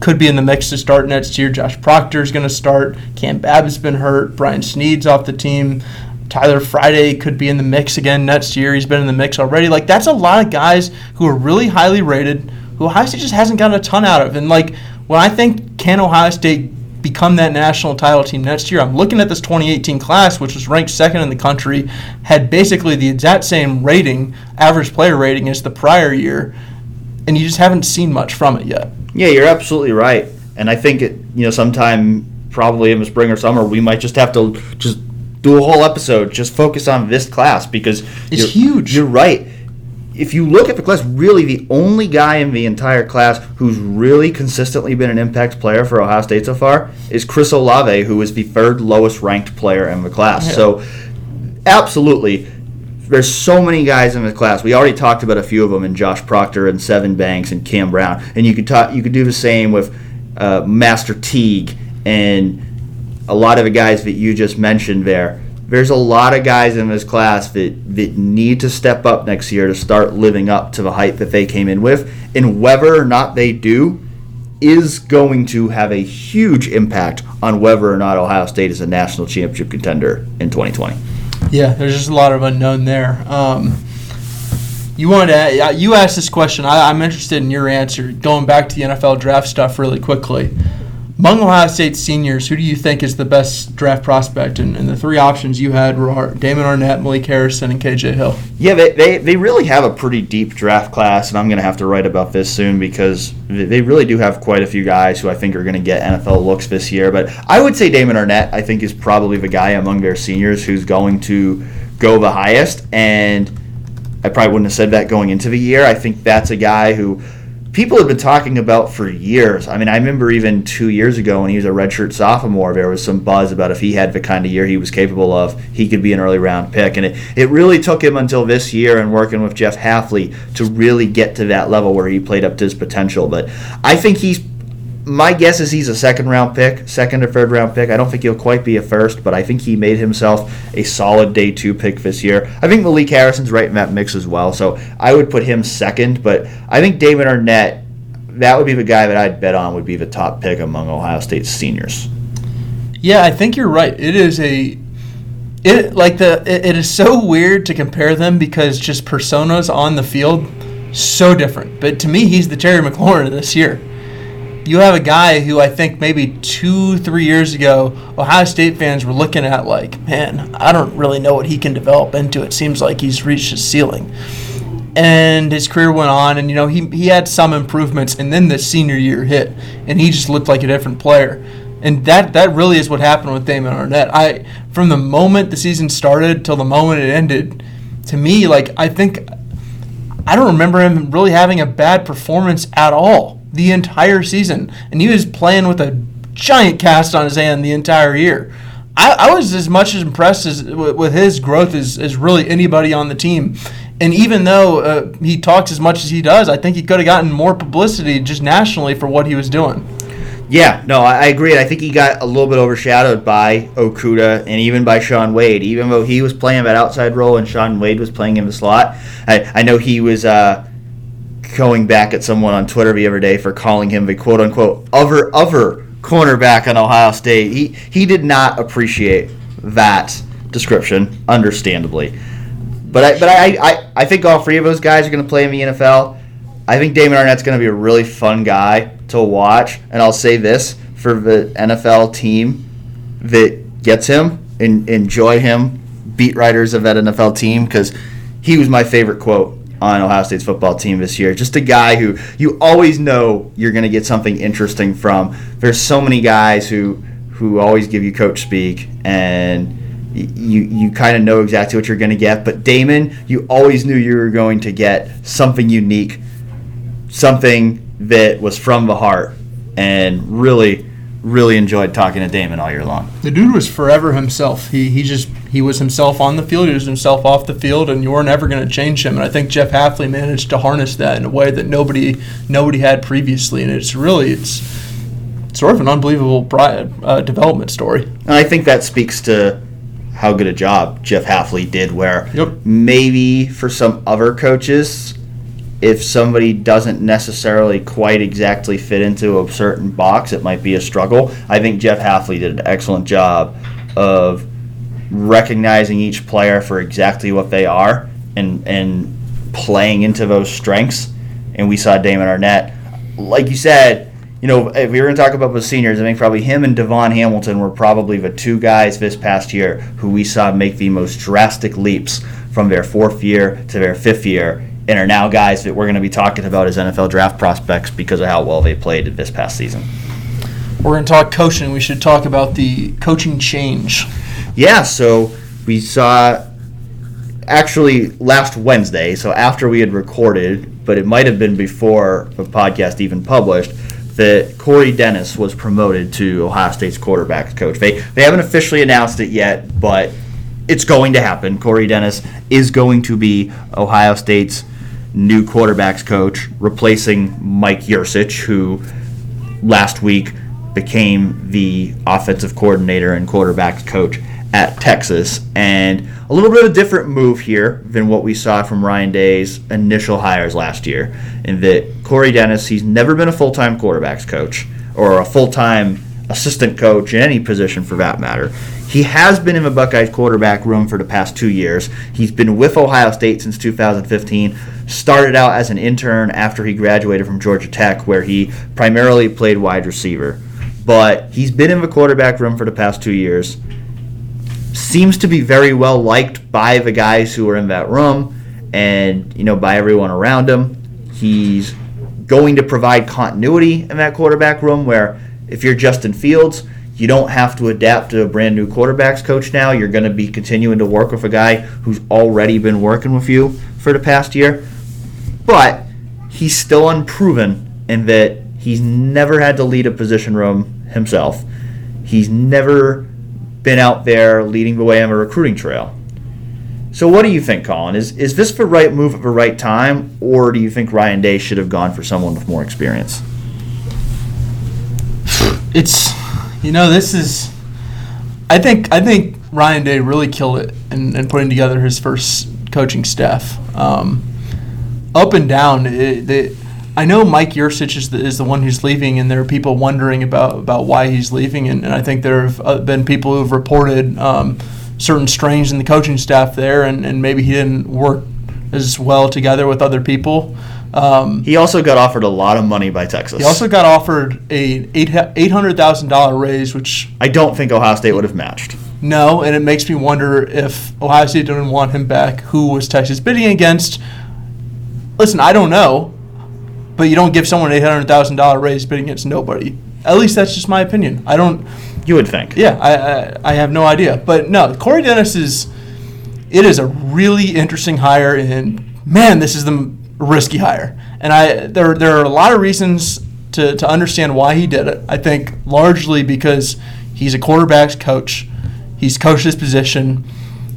could be in the mix to start next year. Josh Proctor is going to start. Cam Babbitt's been hurt. Brian Snead's off the team. Tyler Friday could be in the mix again next year. He's been in the mix already. Like that's a lot of guys who are really highly rated, who Ohio State just hasn't gotten a ton out of. And like when I think can Ohio State become that national title team next year, I'm looking at this 2018 class, which was ranked second in the country, had basically the exact same rating, average player rating as the prior year, and you just haven't seen much from it yet. Yeah, you're absolutely right. And I think it, you know, sometime probably in the spring or summer, we might just have to just do a whole episode just focus on this class because it's you're, huge. You're right. If you look at the class, really the only guy in the entire class who's really consistently been an impact player for Ohio State so far is Chris Olave, who is the third lowest ranked player in the class. Yeah. So, absolutely, there's so many guys in the class. We already talked about a few of them in Josh Proctor and Sevyn Banks and Cam Brown, and you could talk. You could do the same with uh, Master Teague and a lot of the guys that you just mentioned there. There's a lot of guys in this class that, that need to step up next year to start living up to the height that they came in with. And whether or not they do is going to have a huge impact on whether or not Ohio State is a national championship contender in 2020. Yeah, there's just a lot of unknown there. Um, you wanted to, you asked this question. I, I'm interested in your answer. Going back to the NFL draft stuff really quickly. Among Ohio State seniors, who do you think is the best draft prospect? And, and the three options you had were Damon Arnette, Malik Harrison, and KJ Hill. Yeah, they, they, they really have a pretty deep draft class, and I'm going to have to write about this soon because they really do have quite a few guys who I think are going to get NFL looks this year. But I would say Damon Arnette, I think, is probably the guy among their seniors who's going to go the highest. And I probably wouldn't have said that going into the year. I think that's a guy who people have been talking about for years. I mean, I remember even two years ago when he was a redshirt sophomore, there was some buzz about if he had the kind of year he was capable of, he could be an early round pick. And it, it really took him until this year and working with Jeff Hafley to really get to that level where he played up to his potential. But I think he's my guess is he's a second round pick, second or third round pick. I don't think he'll quite be a first, but I think he made himself a solid day two pick this year. I think Malik Harrison's right in that mix as well, so I would put him second. But I think Damon Arnette, that would be the guy that I'd bet on would be the top pick among Ohio State's seniors. Yeah, I think you're right. It is a it like the it, it is so weird to compare them because just personas on the field so different. But to me, he's the Terry McLaurin this year you have a guy who I think maybe two, three years ago, Ohio State fans were looking at like, man, I don't really know what he can develop into. It seems like he's reached his ceiling. And his career went on, and you know he he had some improvements, and then the senior year hit, and he just looked like a different player. And that that really is what happened with Damon Arnette. I from the moment the season started till the moment it ended, to me, like I think I don't remember him really having a bad performance at all the entire season, and he was playing with a giant cast on his hand the entire year. I, I was as much as impressed as with his growth as, as really anybody on the team. And even though uh, he talks as much as he does, I think he could have gotten more publicity just nationally for what he was doing. Yeah, no, I agree. I think he got a little bit overshadowed by Okudah and even by Shaun Wade. Even though he was playing that outside role and Shaun Wade was playing in the slot, I, I know he was uh, going back at someone on Twitter the other day for calling him the quote unquote other other cornerback on Ohio State. He he did not appreciate that description, understandably. But I but I, I, I think all three of those guys are going to play in the NFL. I think Damon Arnette's going to be a really fun guy to watch, and I'll say this for the NFL team that gets him and enjoy him, beat writers of that NFL team, because he was my favorite quote on Ohio State's football team this year. Just a guy who you always know you're going to get something interesting from. There's so many guys who who always give you coach speak and you you kind of know exactly what you're going to get. But Damon, you always knew you were going to get something unique, something that was from the heart, and really, really enjoyed talking to Damon all year long. The dude was forever himself. He he just he was himself on the field. He was himself off the field, and you were never going to change him. And I think Jeff Hafley managed to harness that in a way that nobody nobody had previously. And it's really it's sort of an unbelievable uh, development story. And I think that speaks to how good a job Jeff Hafley did. Where yep. maybe for some other coaches, if somebody doesn't necessarily quite exactly fit into a certain box, it might be a struggle. I think Jeff Hafley did an excellent job of recognizing each player for exactly what they are and and playing into those strengths. And we saw Damon Arnette, like you said, you know, if we were going to talk about the seniors, I think probably him and DaVon Hamilton were probably the two guys this past year who we saw make the most drastic leaps from their fourth year to their fifth year, and are now guys that we're going to be talking about as NFL draft prospects because of how well they played this past season. We're going to talk coaching. We should talk about the coaching change. Yeah, so we saw actually last Wednesday, so after we had recorded, but it might have been before the podcast even published that Corey Dennis was promoted to Ohio State's quarterbacks coach. They they haven't officially announced it yet, but it's going to happen. Corey Dennis is going to be Ohio State's new quarterbacks coach, replacing Mike Yurcich, who last week became the offensive coordinator and quarterbacks coach at Texas. And a little bit of a different move here than what we saw from Ryan Day's initial hires last year, in that Corey Dennis, he's never been a full time quarterbacks coach or a full time assistant coach in any position for that matter. He has been in the Buckeyes quarterback room for the past two years. He's been with Ohio State since 2015. Started out as an intern after he graduated from Georgia Tech, where he primarily played wide receiver. But he's been in the quarterback room for the past two years seems to be very well liked by the guys who are in that room and you know by everyone around him. He's going to provide continuity in that quarterback room where if you're Justin Fields, you don't have to adapt to a brand new quarterbacks coach now. You're going to be continuing to work with a guy who's already been working with you for the past year. But he's still unproven in that he's never had to lead a position room himself. He's never been out there leading the way on a recruiting trail. So, what do you think, Colin? Is is this the right move at the right time, or do you think Ryan Day should have gone for someone with more experience? It's, you know, this is. I think I think Ryan Day really killed it in, in putting together his first coaching staff. Um, up and down, it, it, I know Mike Yurcich is the, is the one who's leaving, and there are people wondering about, about why he's leaving. And, and I think there have uh, been people who have reported um, certain strains in the coaching staff there, and, and maybe he didn't work as well together with other people. Um, he also got offered a lot of money by Texas. He also got offered a eight hundred thousand dollar raise, which I don't think Ohio State would have matched. No, and it makes me wonder if Ohio State didn't want him back. Who was Texas bidding against? Listen, I don't know but you don't give someone an eight hundred thousand dollar raise bidding against nobody. At least that's just my opinion. I don't. You would think. Yeah, I, I, I have no idea, but no, Corey Dennis is. It is a really interesting hire, and man, this is the risky hire. And I there there are a lot of reasons to to understand why he did it. I think largely because he's a quarterbacks coach. He's coached his position.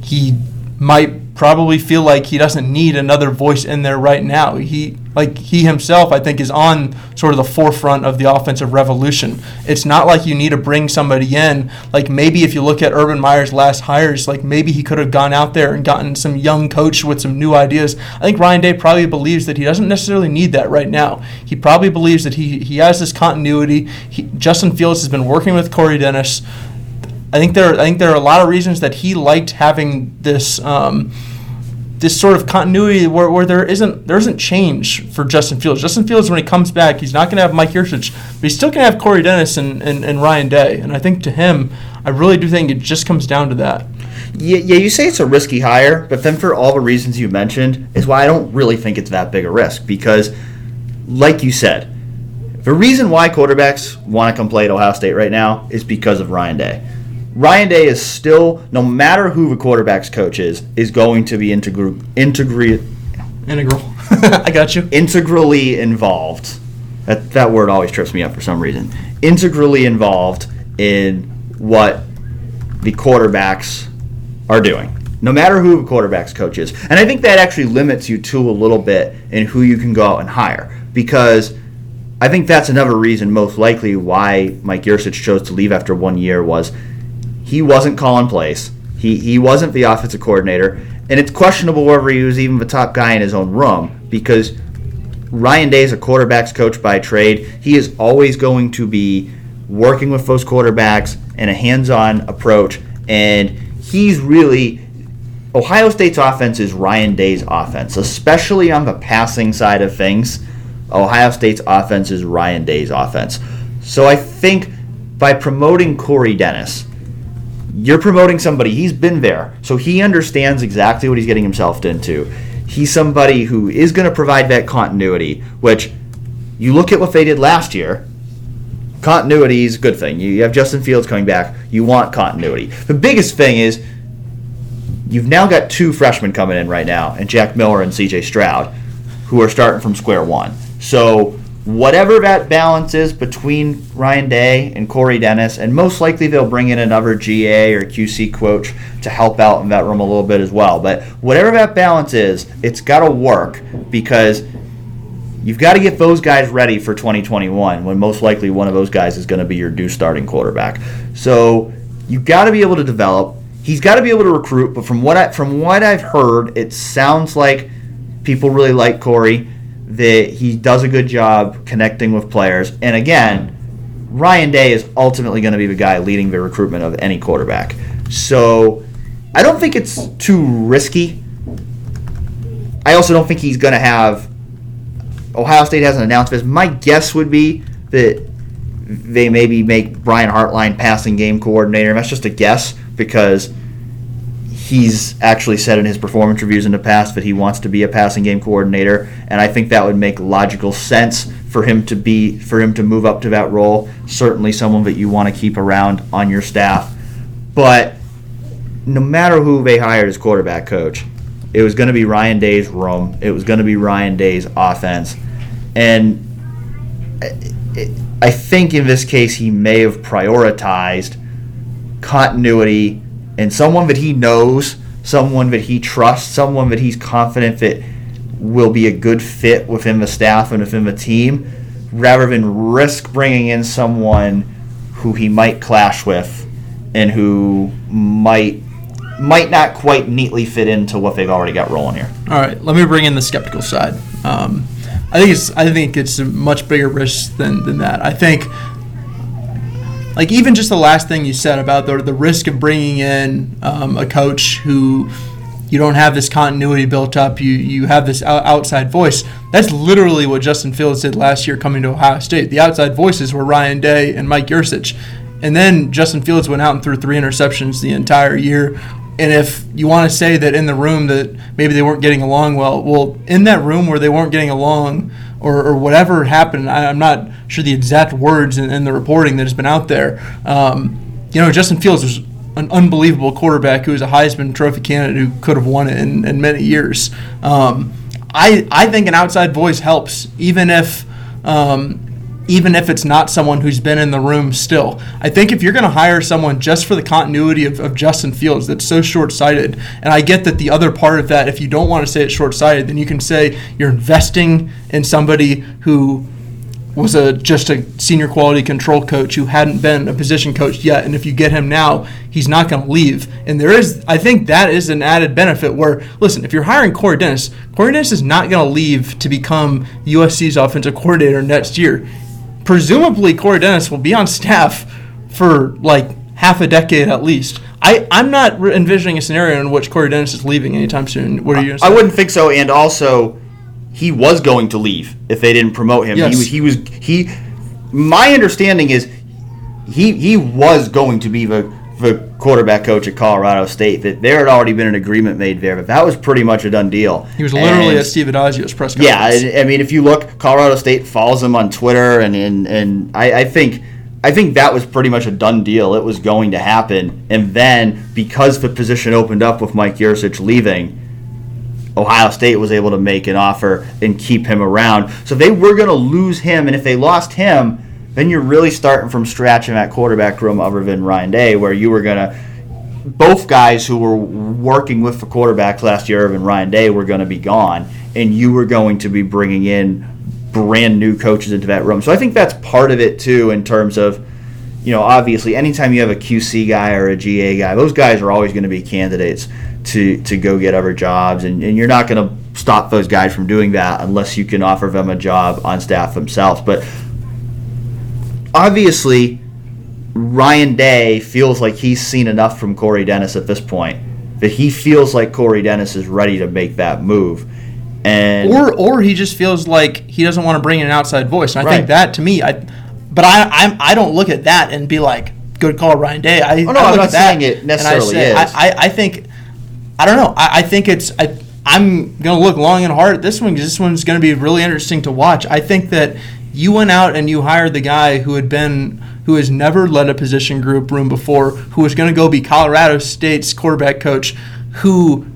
He might probably feel like he doesn't need another voice in there right now. He like he himself I think is on sort of the forefront of the offensive revolution. It's not like you need to bring somebody in like maybe if you look at Urban Meyer's last hires like maybe he could have gone out there and gotten some young coach with some new ideas. I think Ryan Day probably believes that he doesn't necessarily need that right now. He probably believes that he he has this continuity. He, Justin Fields has been working with Corey Dennis I think there I think there are a lot of reasons that he liked having this um, this sort of continuity where, where there isn't there isn't change for Justin Fields. Justin Fields when he comes back, he's not going to have Mike Yurcich, but he's still going to have Corey Dennis and, and, and Ryan Day. And I think to him, I really do think it just comes down to that. Yeah, yeah, you say it's a risky hire, but then for all the reasons you mentioned, is why I don't really think it's that big a risk because, like you said, The reason why quarterbacks want to come play at Ohio State right now is because of Ryan Day. Ryan Day is still, no matter who the quarterback's coach is, is going to be integral, integral, Integral. I got you. integrally involved. That, that word always trips me up for some reason. Integrally involved in what the quarterbacks are doing, no matter who the quarterback's coach is. And I think that actually limits you to a little bit in who you can go out and hire because I think that's another reason, most likely, why Mike Yurcich chose to leave after one year was he wasn't calling plays. He, he wasn't the offensive coordinator, and it's questionable whether he was even the top guy in his own room because Ryan Day is a quarterbacks coach by trade. He is always going to be working with those quarterbacks in a hands-on approach, and he's really Ohio State's offense is Ryan Day's offense, especially on the passing side of things. Ohio State's offense is Ryan Day's offense. So I think by promoting Corey Dennis, you're promoting somebody, he's been there, so he understands exactly what he's getting himself into. He's somebody who is going to provide that continuity, which you look at what they did last year. Continuity is a good thing. You have Justin Fields coming back. You want continuity. The biggest thing is you've now got two freshmen coming in right now, and Jack Miller and CJ Stroud, who are starting from square one. So whatever that balance is between Ryan Day and Corey Dennis, and most likely they'll bring in another GA or QC coach to help out in that room a little bit as well. But whatever that balance is, it's got to work because you've got to get those guys ready for 2021 when most likely one of those guys is going to be your new starting quarterback. So you've got to be able to develop. He's got to be able to recruit. But from what I, from what I've heard, it sounds like people really like Corey. That he does a good job connecting with players. And again, Ryan Day is ultimately going to be the guy leading the recruitment of any quarterback. So I don't think it's too risky. I also don't think he's going to have Ohio State hasn't announced this. My guess would be that they maybe make Brian Hartline passing game coordinator. And that's just a guess because he's actually said in his performance reviews in the past that he wants to be a passing game coordinator, and I think that would make logical sense for him to be for him to move up to that role. Certainly, someone that you want to keep around on your staff, but no matter who they hired as quarterback coach, it was going to be Ryan Day's room. It was going to be Ryan Day's offense, and I think in this case he may have prioritized continuity and someone that he knows, someone that he trusts, someone that he's confident that will be a good fit within the staff and within the team, rather than risk bringing in someone who he might clash with and who might might not quite neatly fit into what they've already got rolling here. All right, let me bring in the skeptical side. Um, I think it's I think it's a much bigger risk than, than that. I think like even just the last thing you said about the the risk of bringing in um, a coach who you don't have this continuity built up. You you have this outside voice. That's literally what Justin Fields did last year coming to Ohio State. The outside voices were Ryan Day and Mike Yurcich. And then Justin Fields went out and threw three interceptions the entire year. And if you want to say that in the room that maybe they weren't getting along well, well, in that room where they weren't getting along or, or whatever happened, I, am not sure the exact words in, in, the reporting that has been out there. Um, you know, Justin Fields was an unbelievable quarterback who was a Heisman Trophy candidate who could have won it in, in many years. Um, I, I think an outside voice helps, even if um, even if it's not someone who's been in the room still. I think if you're going to hire someone just for the continuity of, of Justin Fields, that's so short sighted. And I get that the other part of that, if you don't want to say it's short sighted, then you can say you're investing in somebody who was a just a senior quality control coach who hadn't been a position coach yet and if you get him now he's not going to leave and there is i think that is an added benefit where listen if you're hiring corey dennis corey dennis is not going to leave to become usc's offensive coordinator next year presumably Corey Dennis will be on staff for like half a decade at least. I, I'm not re- envisioning a scenario in which Corey Dennis is leaving anytime soon. What are you? I wouldn't think so. And also, he was going to leave if they didn't promote him. Yes. He was. He was. He. My understanding is, he he was going to be the the quarterback coach at Colorado State, that there had already been an agreement made there. But that was pretty much a done deal. He was literally And- at Steve Addazio's press conference. yeah, I, mean, if you look, Colorado State follows him on Twitter, and and, and I, I think I think that was pretty much a done deal. It was going to happen, and then because the position opened up with Mike Yurcich leaving, Ohio State was able to make an offer and keep him around. So they were going to lose him, and if they lost him, then you're really starting from scratch in that quarterback room, other than Ryan Day, where you were going to both guys who were working with the quarterbacks last year, Irvin Ryan Day, were going to be gone, and you were going to be bringing in brand new coaches into that room. So I think that's part of it too, in terms of, you know, obviously, anytime you have a QC guy or a GA guy, those guys are always going to be candidates to to go get other jobs, and, and you're not going to stop those guys from doing that unless you can offer them a job on staff themselves. But obviously, Ryan Day feels like he's seen enough from Corey Dennis at this point that he feels like Corey Dennis is ready to make that move. And or or he just feels like he doesn't want to bring in an outside voice. And I Right. think that to me, I but I I'm, I don't look at that and be like, good call, Ryan Day. I, Oh, no, I I'm not at that saying it and I necessarily say- is. I, I, I think I don't know. I, I think it's I, I'm gonna look long and hard at this one because this one's gonna be really interesting to watch. I think that you went out and you hired the guy who had been who has never led a position group room before, who was going to go be Colorado State's quarterback coach, who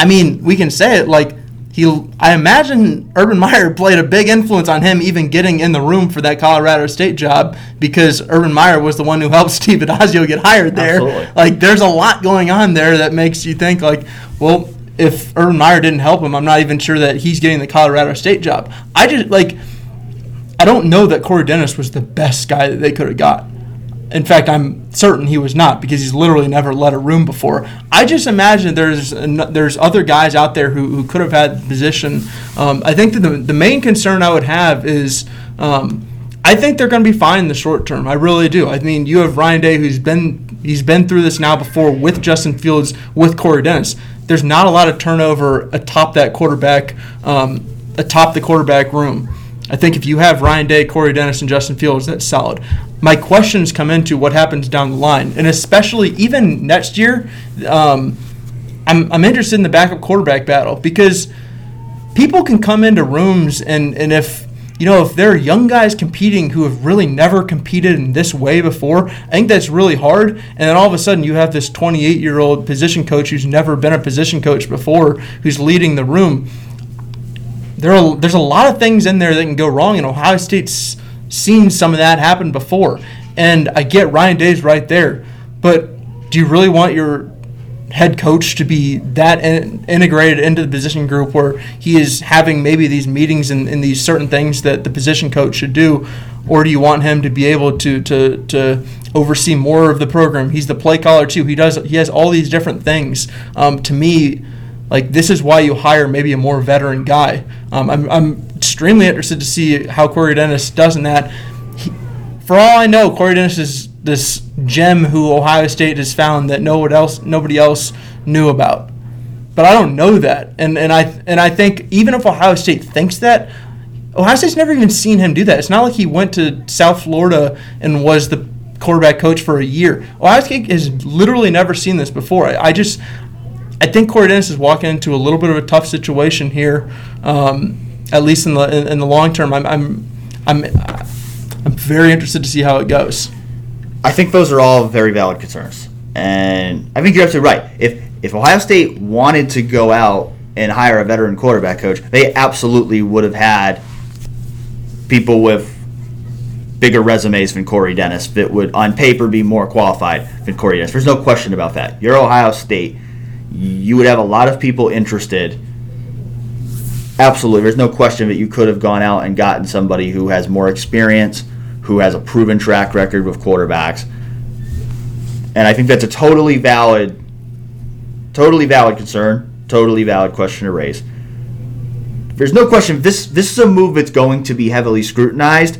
I mean, we can say it like he. I imagine Urban Meyer played a big influence on him even getting in the room for that Colorado State job because Urban Meyer was the one who helped Steve Addazio get hired there. Absolutely. Like, there's a lot going on there that makes you think like, well, if Urban Meyer didn't help him, I'm not even sure that he's getting the Colorado State job. I just like. I don't know that Corey Dennis was the best guy that they could have got. In fact, I'm certain he was not because he's literally never led a room before. I just imagine there's there's other guys out there who, who could have had the position. Um, I think that the, the main concern I would have is um, I think they're going to be fine in the short term. I really do. I mean, you have Ryan Day who's been he's been through this now before with Justin Fields with Corey Dennis. There's not a lot of turnover atop that quarterback um, atop the quarterback room. I think if you have Ryan Day, Corey Dennis, and Justin Fields, that's solid. My questions come into what happens down the line, and especially even next year. Um, I'm, I'm interested in the backup quarterback battle because people can come into rooms and, and if you know if there are young guys competing who have really never competed in this way before, I think that's really hard. And then all of a sudden you have this 28 year old position coach who's never been a position coach before who's leading the room there are there's a lot of things in there that can go wrong, and Ohio State's seen some of that happen before. And I get Ryan Day's right there, but do you really want your head coach to be that in, integrated into the position group where he is having maybe these meetings and, and these certain things that the position coach should do, or do you want him to be able to to to oversee more of the program? He's the play caller too. He does he has all these different things. Um, to me, like this is why you hire maybe a more veteran guy. Um, I'm, I'm extremely interested to see how Corey Dennis does in that. He, for all I know, Corey Dennis is this gem who Ohio State has found that no one else, nobody else knew about. But I don't know that, and and I and I think even if Ohio State thinks that, Ohio State's never even seen him do that. It's not like he went to South Florida and was the quarterback coach for a year. Ohio State has literally never seen this before. I, I just I think Corey Dennis is walking into a little bit of a tough situation here, um, at least in the in, in the long term. I'm I'm I'm I'm very interested to see how it goes. I think those are all very valid concerns, and I think you're absolutely right. If if Ohio State wanted to go out and hire a veteran quarterback coach, they absolutely would have had people with bigger resumes than Corey Dennis that would, on paper, be more qualified than Corey Dennis. There's no question about that. You're Ohio State. You would have a lot of people interested. Absolutely. There's no question that you could have gone out and gotten somebody who has more experience, who has a proven track record with quarterbacks. And I think that's a totally valid, totally valid concern, totally valid question to raise. There's no question this this is a move that's going to be heavily scrutinized,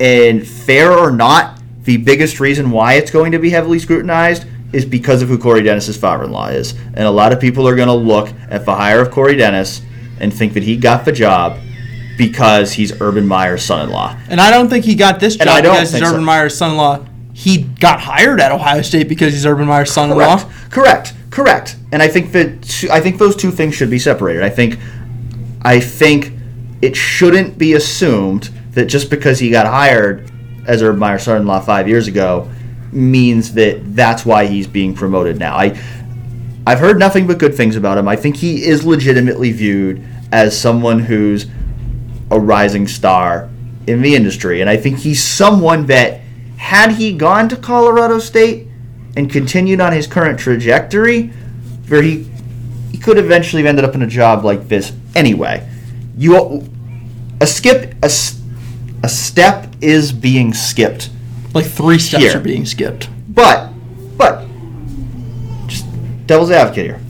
and fair or not, the biggest reason why it's going to be heavily scrutinized is because of who Corey Dennis's father-in-law is, and a lot of people are going to look at the hire of Corey Dennis and think that he got the job because he's Urban Meyer's son-in-law. And I don't think he got this And job I don't because he's so. Urban Meyer's son-in-law. he got hired at Ohio State because he's Urban Meyer's son-in-law. Correct. Correct. Correct. And I think that I think those two things should be separated. I think I think it shouldn't be assumed that just because he got hired as Urban Meyer's son-in-law five years ago means that that's why he's being promoted now. I I've heard nothing but good things about him. I think he is legitimately viewed as someone who's a rising star in the industry, and I think he's someone that had he gone to Colorado State and continued on his current trajectory, where he he could eventually have ended up in a job like this anyway. You a skip a, a step is being skipped, Like three steps Here. are being skipped. but but just devil's advocate here.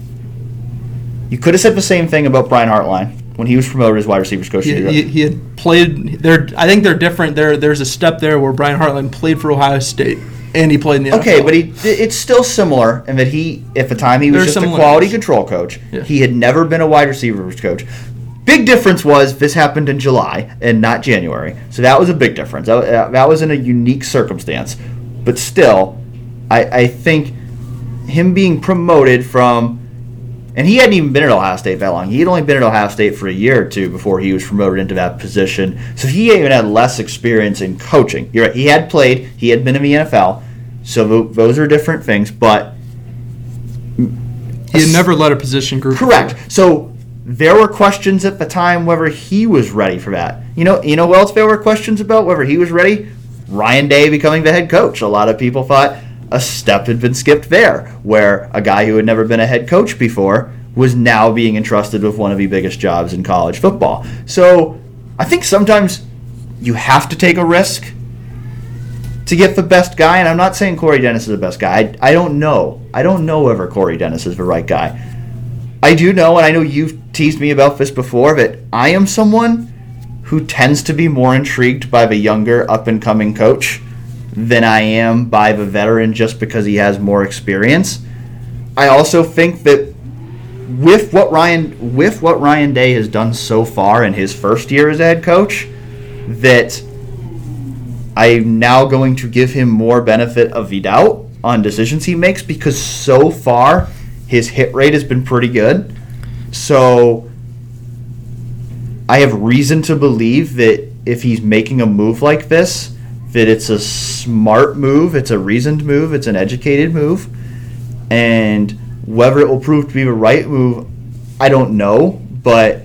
You could have said the same thing about Brian Hartline when he was promoted as wide receivers coach. He, he, he had played. There, I think they're different. There, there's a step there where Brian Hartline played for Ohio State and he played in the Okay, NFL. but he it's still similar in that he, at the time, he was just a quality control coach. Yeah. He had never been a wide receivers coach. Big difference was this happened in July and not January, so that was a big difference. That, that was in a unique circumstance, but still, I, I think him being promoted from, and he hadn't even been at Ohio State that long. He had only been at Ohio State for a year or two before he was promoted into that position. So he even had less experience in coaching. You're right. He had played. He had been in the NFL. So those are different things. But he had never led a position group. correct. So there were questions at the time whether he was ready for that. You know. You know what else there were questions about whether he was ready. Ryan Day becoming the head coach. A lot of people thought a step had been skipped there, where a guy who had never been a head coach before was now being entrusted with one of the biggest jobs in college football. So I think sometimes you have to take a risk to get the best guy. And I'm not saying Corey Dennis is the best guy. I, I don't know. I don't know whether Corey Dennis is the right guy. I do know, and I know you've teased me about this before, that I am someone who tends to be more intrigued by the younger up and coming coach than I am by the veteran just because he has more experience. I also think that with what Ryan with what Ryan Day has done so far in his first year as head coach, that I'm now going to give him more benefit of the doubt on decisions he makes because so far his hit rate has been pretty good. So I have reason to believe that if he's making a move like this, that it's a smart move, it's a reasoned move, it's an educated move, and whether it will prove to be the right move, I don't know, but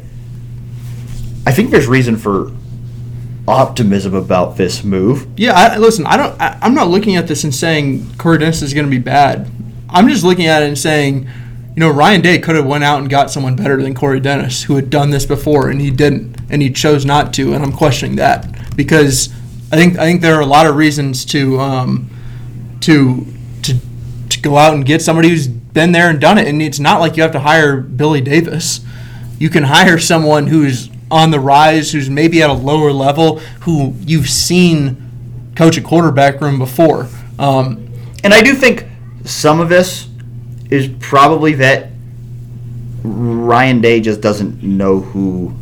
I think there's reason for optimism about this move. Yeah, I, listen, I don't. I, I'm not looking at this and saying Corey Dennis is going to be bad. I'm just looking at it and saying, you know, Ryan Day could have went out and got someone better than Corey Dennis, who had done this before, and he didn't, and he chose not to, and I'm questioning that because I think I think there are a lot of reasons to um, to to to go out and get somebody who's been there and done it, and it's not like you have to hire Billy Davis. You can hire someone who's on the rise, who's maybe at a lower level, who you've seen coach a quarterback room before. Um, And I do think some of this is probably that Ryan Day just doesn't know who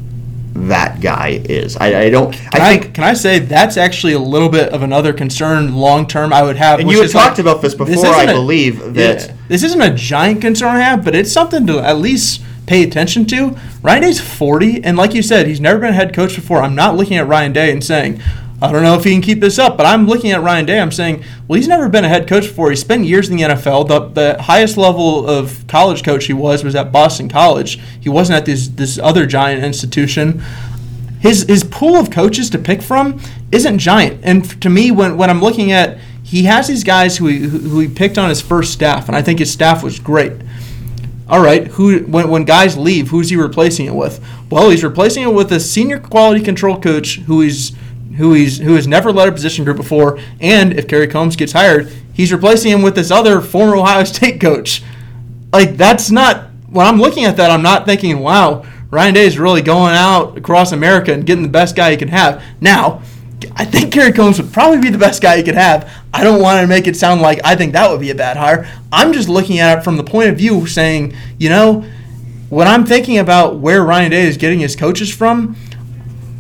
that guy is. I, I don't. Can I I, think. can I say that's actually a little bit of another concern long term I would have. And which you had is like- talked about this before, isn't I a- believe, that- Yeah. this isn't a giant concern I have, but it's something to at least pay attention to. Ryan Day's 40, and like you said, he's never been a head coach before. I'm not looking at Ryan Day and saying, I don't know if he can keep this up, but I'm looking at Ryan Day. I'm saying, well, he's never been a head coach before. He spent years in the NFL. The, the highest level of college coach he was was at Boston College. He wasn't at this this other giant institution his his pool of coaches to pick from isn't giant. And to me, when when I'm looking at, he has these guys who he, who he picked on his first staff, and I think his staff was great. All right, who when when guys leave, who's he replacing it with? Well, he's replacing it with a senior quality control coach who is who he's who has never led a position group before, and if Kerry Coombs gets hired, he's replacing him with this other former Ohio State coach. Like that's not when I'm looking at that, I'm not thinking, wow, Ryan Day is really going out across America and getting the best guy he can have. Now, I think Kerry Coombs would probably be the best guy he could have. I don't want to make it sound like I think that would be a bad hire. I'm just looking at it from the point of view saying, you know, when I'm thinking about where Ryan Day is getting his coaches from,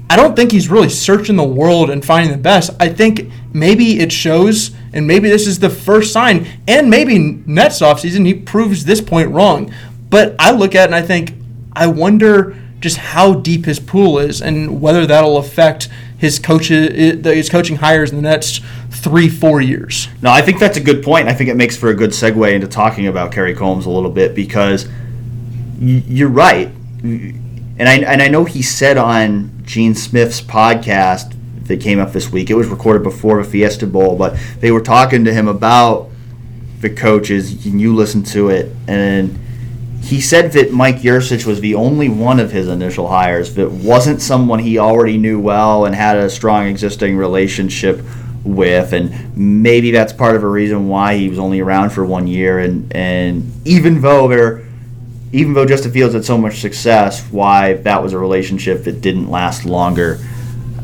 I don't think he's really searching the world and finding the best. I think maybe it shows, and maybe this is the first sign, and maybe next offseason he proves this point wrong. But I look at it and I think, I wonder just how deep his pool is and whether that'll affect his coaches, his coaching hires in the next three, four years. No, I think that's a good point. I think it makes for a good segue into talking about Kerry Coombs a little bit because you're right, and I and I know he said on Gene Smith's podcast that came up this week. It was recorded before the Fiesta Bowl, but they were talking to him about the coaches, and you listened to it, and he said that Mike Yurcich was the only one of his initial hires that wasn't someone he already knew well and had a strong existing relationship with, and maybe that's part of a reason why he was only around for one year. And and even though they're even though Justin Fields had so much success, why that was a relationship that didn't last longer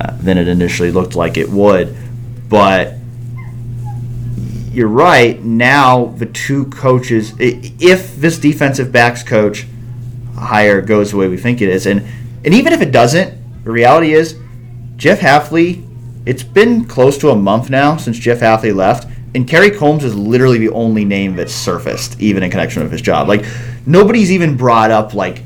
uh, than it initially looked like it would. But you're right. Now the two coaches, if this defensive backs coach hire goes the way we think it is, and and even if it doesn't, the reality is Jeff Hafley. It's been close to a month now since Jeff Hafley left, and Kerry Coombs is literally the only name that's surfaced, even in connection with his job. Like nobody's even brought up like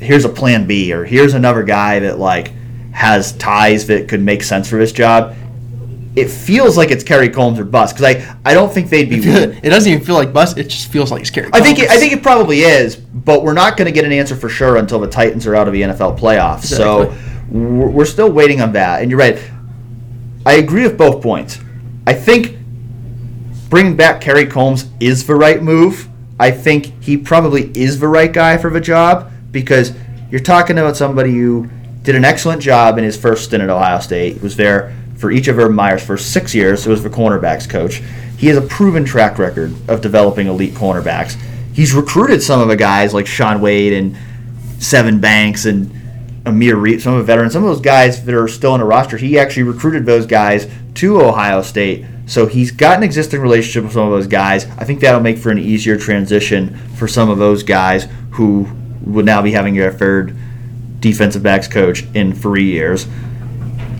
here's a plan B or here's another guy that like has ties that could make sense for this job. It feels like it's Kerry Coombs or bust because I, I don't think they'd be. It doesn't even feel like bust. It just feels like it's Kerry. I think it, I think it probably is, but we're not going to get an answer for sure until the Titans are out of the NFL playoffs. Exactly. So we're still waiting on that. And you're right. I agree with both points. I think bringing back Kerry Coombs is the right move I think he probably is the right guy for the job because you're talking about somebody who did an excellent job in his first stint at Ohio State. Was there for each of Urban Meyer's first six years. It was the cornerbacks coach. He has a proven track record of developing elite cornerbacks. He's recruited some of the guys like Shaun Wade and Sevyn Banks and Amir Riep, some of the veterans, some of those guys that are still in a roster. He actually recruited those guys to Ohio State so he's got an existing relationship with some of those guys. I think that'll make for an easier transition for some of those guys who would now be having their third defensive backs coach in three years.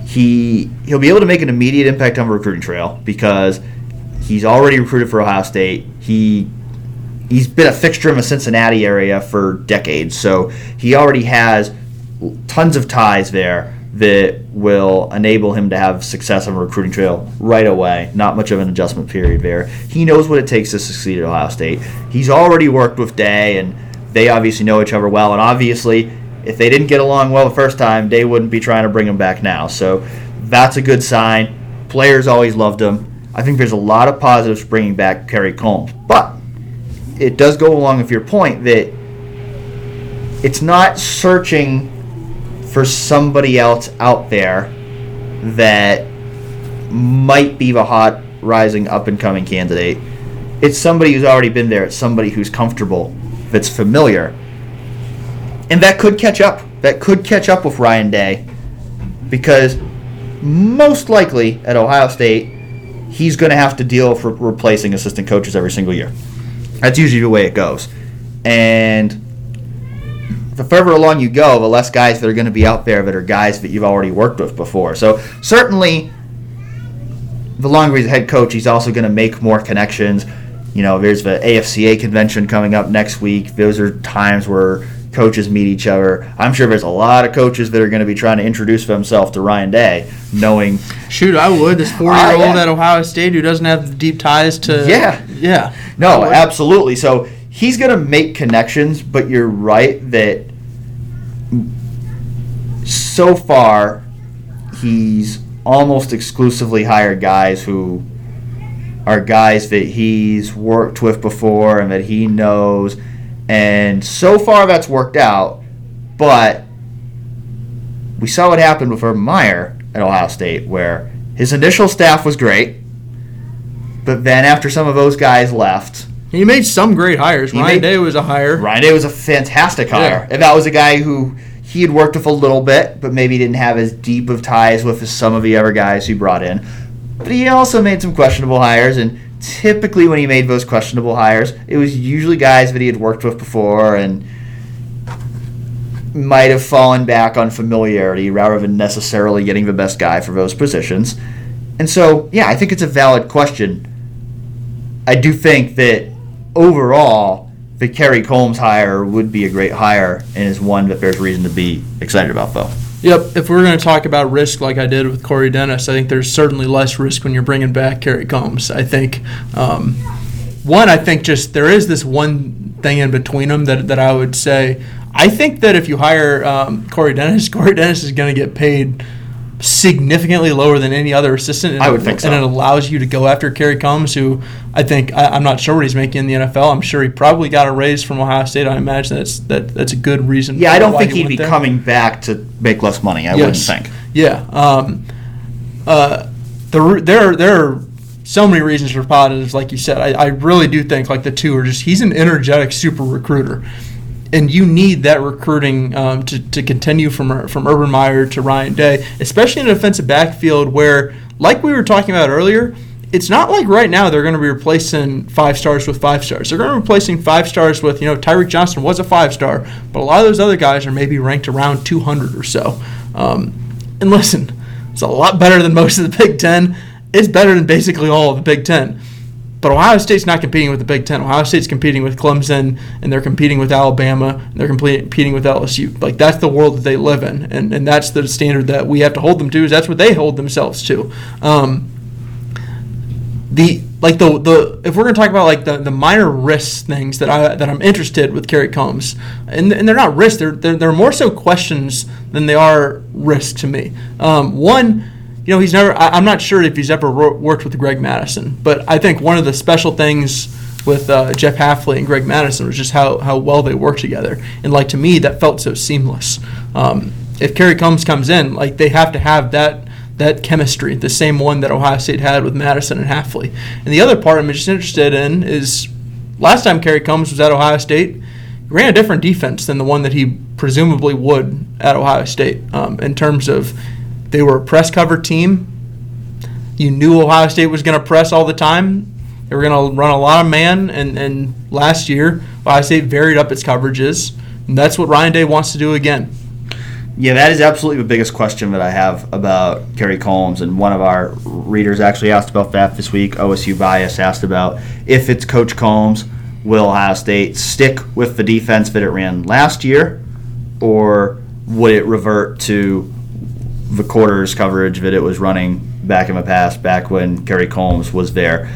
He he'll be able to make an immediate impact on the recruiting trail because he's already recruited for Ohio State. He he's been a fixture in the Cincinnati area for decades, so he already has tons of ties there that will enable him to have success on a recruiting trail right away. Not much of an adjustment period there. He knows what it takes to succeed at Ohio State. He's already worked with Day, and they obviously know each other well. And obviously, if they didn't get along well the first time, Day wouldn't be trying to bring him back now. So that's a good sign. Players always loved him. I think there's a lot of positives bringing back Kerry Coombs, but it does go along with your point that it's not searching for somebody else out there that might be the hot rising up and coming candidate. It's somebody who's already been there. It's somebody who's comfortable, that's familiar. And that could catch up. That could catch up with Ryan Day because most likely at Ohio State, he's going to have to deal for replacing assistant coaches every single year. That's usually the way it goes. And the further along you go, the less guys that are going to be out there that are guys that you've already worked with before. So certainly, the longer he's a head coach, he's also going to make more connections. You know, there's the AFCA convention coming up next week. Those are times where coaches meet each other. I'm sure there's a lot of coaches that are going to be trying to introduce themselves to Ryan Day, knowing. Shoot, I would. This four year old uh, yeah. at Ohio State who doesn't have deep ties to. Yeah. Yeah. No, absolutely. So he's going to make connections, but you're right that so far he's almost exclusively hired guys who are guys that he's worked with before and that he knows. And so far that's worked out, but we saw what happened with Urban Meyer at Ohio State, where his initial staff was great, but then after some of those guys left, he made some great hires. Ryan made, Day was a hire. Ryan Day was a fantastic hire. Yeah. And that was a guy who he had worked with a little bit, but maybe didn't have as deep of ties with as some of the other guys he brought in. But he also made some questionable hires, and typically when he made those questionable hires, it was usually guys that he had worked with before and might have fallen back on familiarity rather than necessarily getting the best guy for those positions. And so, yeah, I think it's a valid question. I do think that overall, the Kerry Coombs hire would be a great hire and is one that there's reason to be excited about, though. Yep. If we're going to talk about risk like I did with Corey Dennis, I think there's certainly less risk when you're bringing back Kerry Coombs. I think, um, one, I think just there is this one thing in between them that, that I would say. I think that if you hire um, Corey Dennis, Corey Dennis is going to get paid significantly lower than any other assistant. And I would think so. And it allows you to go after Kerry Coombs, who I think I, I'm not sure what he's making in the NFL. I'm sure he probably got a raise from Ohio State. I imagine that's that that's a good reason. Yeah, I don't think he he'd be there. coming back to make less money. I wouldn't think. Yeah. Um, uh, the, there, are, there are so many reasons for positives, like you said. I, I really do think like the two are just he's an energetic super recruiter, and you need that recruiting um, to, to continue from from Urban Meyer to Ryan Day, especially in a defensive backfield where, like we were talking about earlier. It's not like right now they're going to be replacing five stars with five stars. They're going to be replacing five stars with, you know, Tyreke Johnson was a five star, but a lot of those other guys are maybe ranked around 200 or so. Um, and listen, it's a lot better than most of the Big Ten. It's better than basically all of the Big Ten. But Ohio State's not competing with the Big Ten. Ohio State's competing with Clemson, and they're competing with Alabama, and they're competing with LSU. Like that's the world that they live in, and, and that's the standard that we have to hold them to. Is that's what they hold themselves to. Um, the like the the if we're gonna talk about like the, the minor risk things that I that I'm interested with Kerry Coombs, and, and they're not risks, they're, they're they're more so questions than they are risks to me. Um, one, you know, he's never. I, I'm not sure if he's ever wor- worked with Greg Mattison, but I think one of the special things with uh, Jeff Hafley and Greg Mattison was just how how well they work together, and like to me that felt so seamless. Um, if Kerry Coombs comes in, like they have to have that that chemistry, the same one that Ohio State had with Mattison and Hafley. And the other part I'm just interested in is last time Kerry Coombs was at Ohio State, he ran a different defense than the one that he presumably would at Ohio State um, in terms of they were a press cover team. You knew Ohio State was going to press all the time. They were going to run a lot of man, and, and last year Ohio State varied up its coverages. And that's what Ryan Day wants to do again. Yeah, that is absolutely the biggest question that I have about Kerry Coombs. And one of our readers actually asked about that this week. OSU Bias asked about if it's Coach Coombs, will Ohio State stick with the defense that it ran last year, or would it revert to the quarters coverage that it was running back in the past, back when Kerry Coombs was there?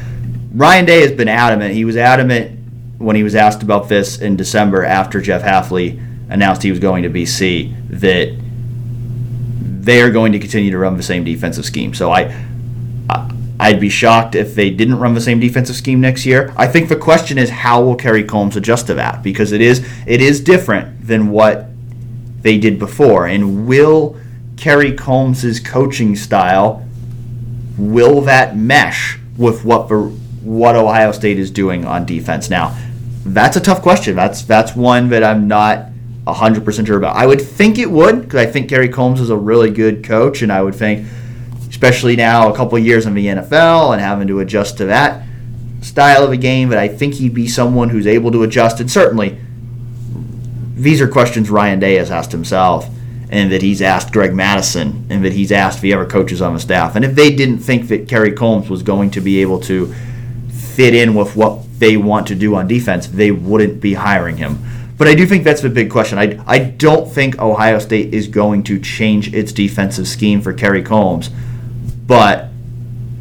Ryan Day has been adamant. He was adamant when he was asked about this in December after Jeff Hafley announced he was going to BC that they are going to continue to run the same defensive scheme. So I, I I'd be shocked if they didn't run the same defensive scheme next year. I think the question is how will Kerry Coombs adjust to that because it is it is different than what they did before. And will Kerry Coombs's coaching style will that mesh with what what Ohio State is doing on defense now? That's a tough question. That's that's one that I'm not 100% sure about. I would think it would because I think Kerry Coombs is a really good coach, and I would think, especially now a couple years in the NFL and having to adjust to that style of a game, that I think he'd be someone who's able to adjust. And certainly, these are questions Ryan Day has asked himself, and that he's asked Greg Mattison, and that he's asked the other coaches on the staff. And if they didn't think that Kerry Coombs was going to be able to fit in with what they want to do on defense, they wouldn't be hiring him. But I do think that's the big question. I, I don't think Ohio State is going to change its defensive scheme for Kerry Coombs, but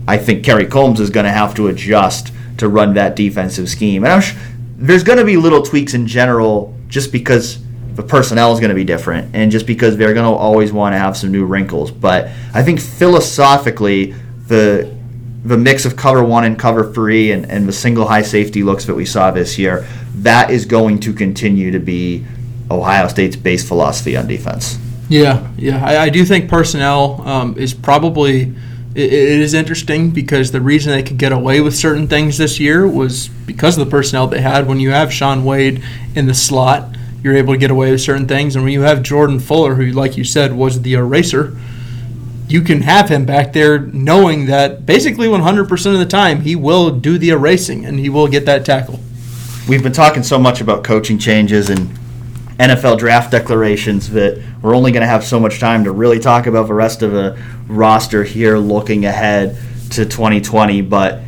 I think Kerry Coombs is going to have to adjust to run that defensive scheme. And sh- there's going to be little tweaks in general just because the personnel is going to be different and just because they're going to always want to have some new wrinkles. But I think philosophically, the the mix of cover one and cover three and, and the single high safety looks that we saw this year, that is going to continue to be Ohio State's base philosophy on defense. Yeah, yeah, I, I do think personnel um, is probably it, it is interesting because the reason they could get away with certain things this year was because of the personnel they had. When you have Shaun Wade in the slot, you're able to get away with certain things, and when you have Jordan Fuller, who, like you said, was the eraser, you can have him back there knowing that basically 100% of the time he will do the erasing and he will get that tackle. We've been talking so much about coaching changes and NFL draft declarations that we're only going to have so much time to really talk about the rest of the roster here looking ahead to 2020. But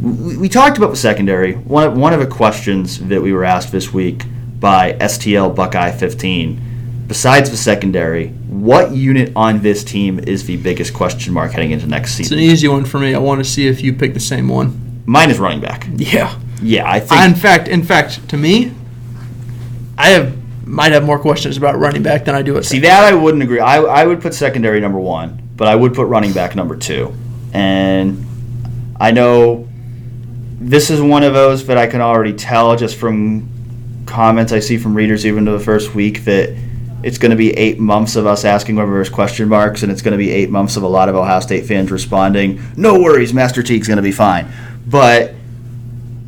we, talked about the secondary. One of, one of the questions that we were asked this week by STL Buckeye 15, besides the secondary, what unit on this team is the biggest question mark heading into next season? It's an easy one for me. I want to see if you pick the same one. Mine is running back. Yeah. Yeah, I think. In fact, in fact, to me, I have might have more questions about running back than I do at See that I wouldn't agree. I, I would put secondary number one, but I would put running back number two. And I know this is one of those that I can already tell just from comments I see from readers even to the first week that it's going to be eight months of us asking whether there's question marks, and it's going to be eight months of a lot of Ohio State fans responding, "No worries, Master Teague's going to be fine." But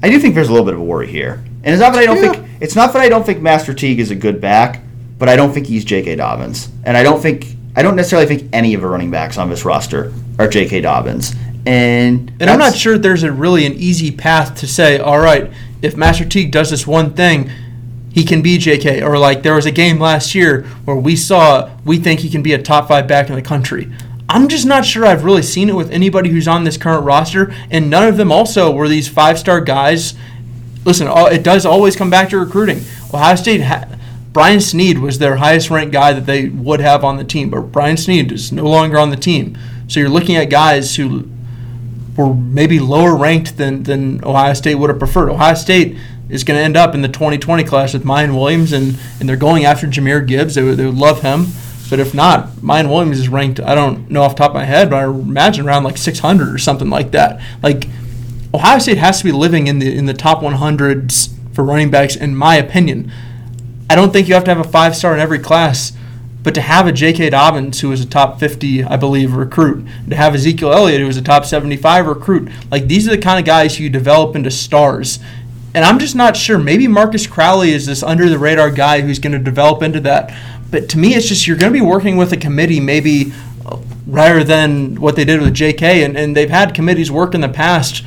I do think there's a little bit of a worry here, and it's not that I don't Yeah. think it's not that I don't think Master Teague is a good back, but I don't think he's J.K. Dobbins, and I don't think I don't necessarily think any of the running backs on this roster are J.K. Dobbins, and And I'm not sure there's a really an easy path to say, all right, if Master Teague does this one thing, he can be JK. Or like there was a game last year where we saw we think he can be a top five back in the country. I'm just not sure I've really seen it with anybody who's on this current roster, and none of them also were these five star guys. Listen, it does always come back to recruiting. Ohio State. Ha- Brian Snead was their highest ranked guy that they would have on the team, but Brian Snead is no longer on the team. So you're looking at guys who were maybe lower ranked than, than Ohio State would have preferred. Ohio State is going to end up in the 2020 class with Miyan Williams, and, and they're going after Jahmyr Gibbs. They would, they would love him. But if not, Miyan Williams is ranked, I don't know off top of my head, but I imagine around like 600 or something like that. Like, Ohio State has to be living in the in the top 100s for running backs, in my opinion. I don't think you have to have a five star in every class, but to have a J.K. Dobbins, who is a top 50, I believe, recruit, to have Ezekiel Elliott, who is a top 75 recruit, like these are the kind of guys who you develop into stars. And I'm just not sure. Maybe Marcus Crowley is this under the radar guy who's going to develop into that. But to me, it's just you're going to be working with a committee, maybe uh, rather than what they did with J.K. And, and they've had committees work in the past.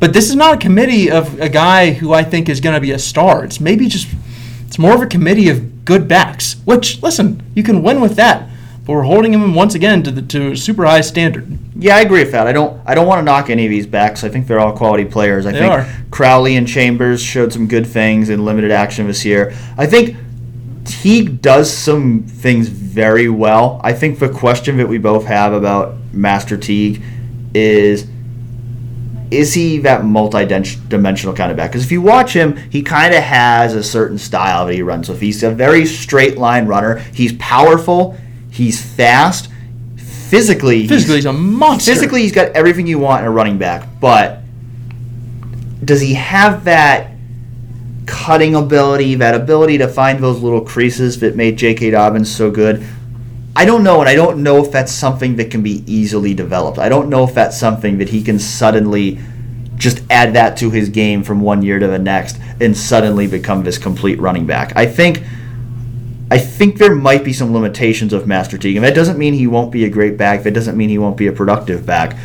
But this is not a committee of a guy who I think is going to be a star. It's maybe just it's more of a committee of good backs. Which listen, you can win with that, but we're holding him once again to the to a super high standard. Yeah, I agree with that. I don't I don't want to knock any of these backs. I think they're all quality players. I They think are. Crowley and Chambers showed some good things in limited action this year. I think Teague does some things very well. I think the question that we both have about Master Teague is is he that multi-dimensional kind of back? Because if you watch him, he kind of has a certain style that he runs with. He's a very straight line runner. He's powerful. He's fast. Physically, he's- Physically, he's a monster. physically he's got everything you want in a running back, but does he have that cutting ability, that ability to find those little creases that made J.K. Dobbins so good? I don't know, and I don't know if that's something that can be easily developed. I don't know if that's something that he can suddenly just add that to his game from one year to the next and suddenly become this complete running back. I think I think there might be some limitations of Master Teague, and that doesn't mean he won't be a great back. That doesn't mean he won't be a productive back.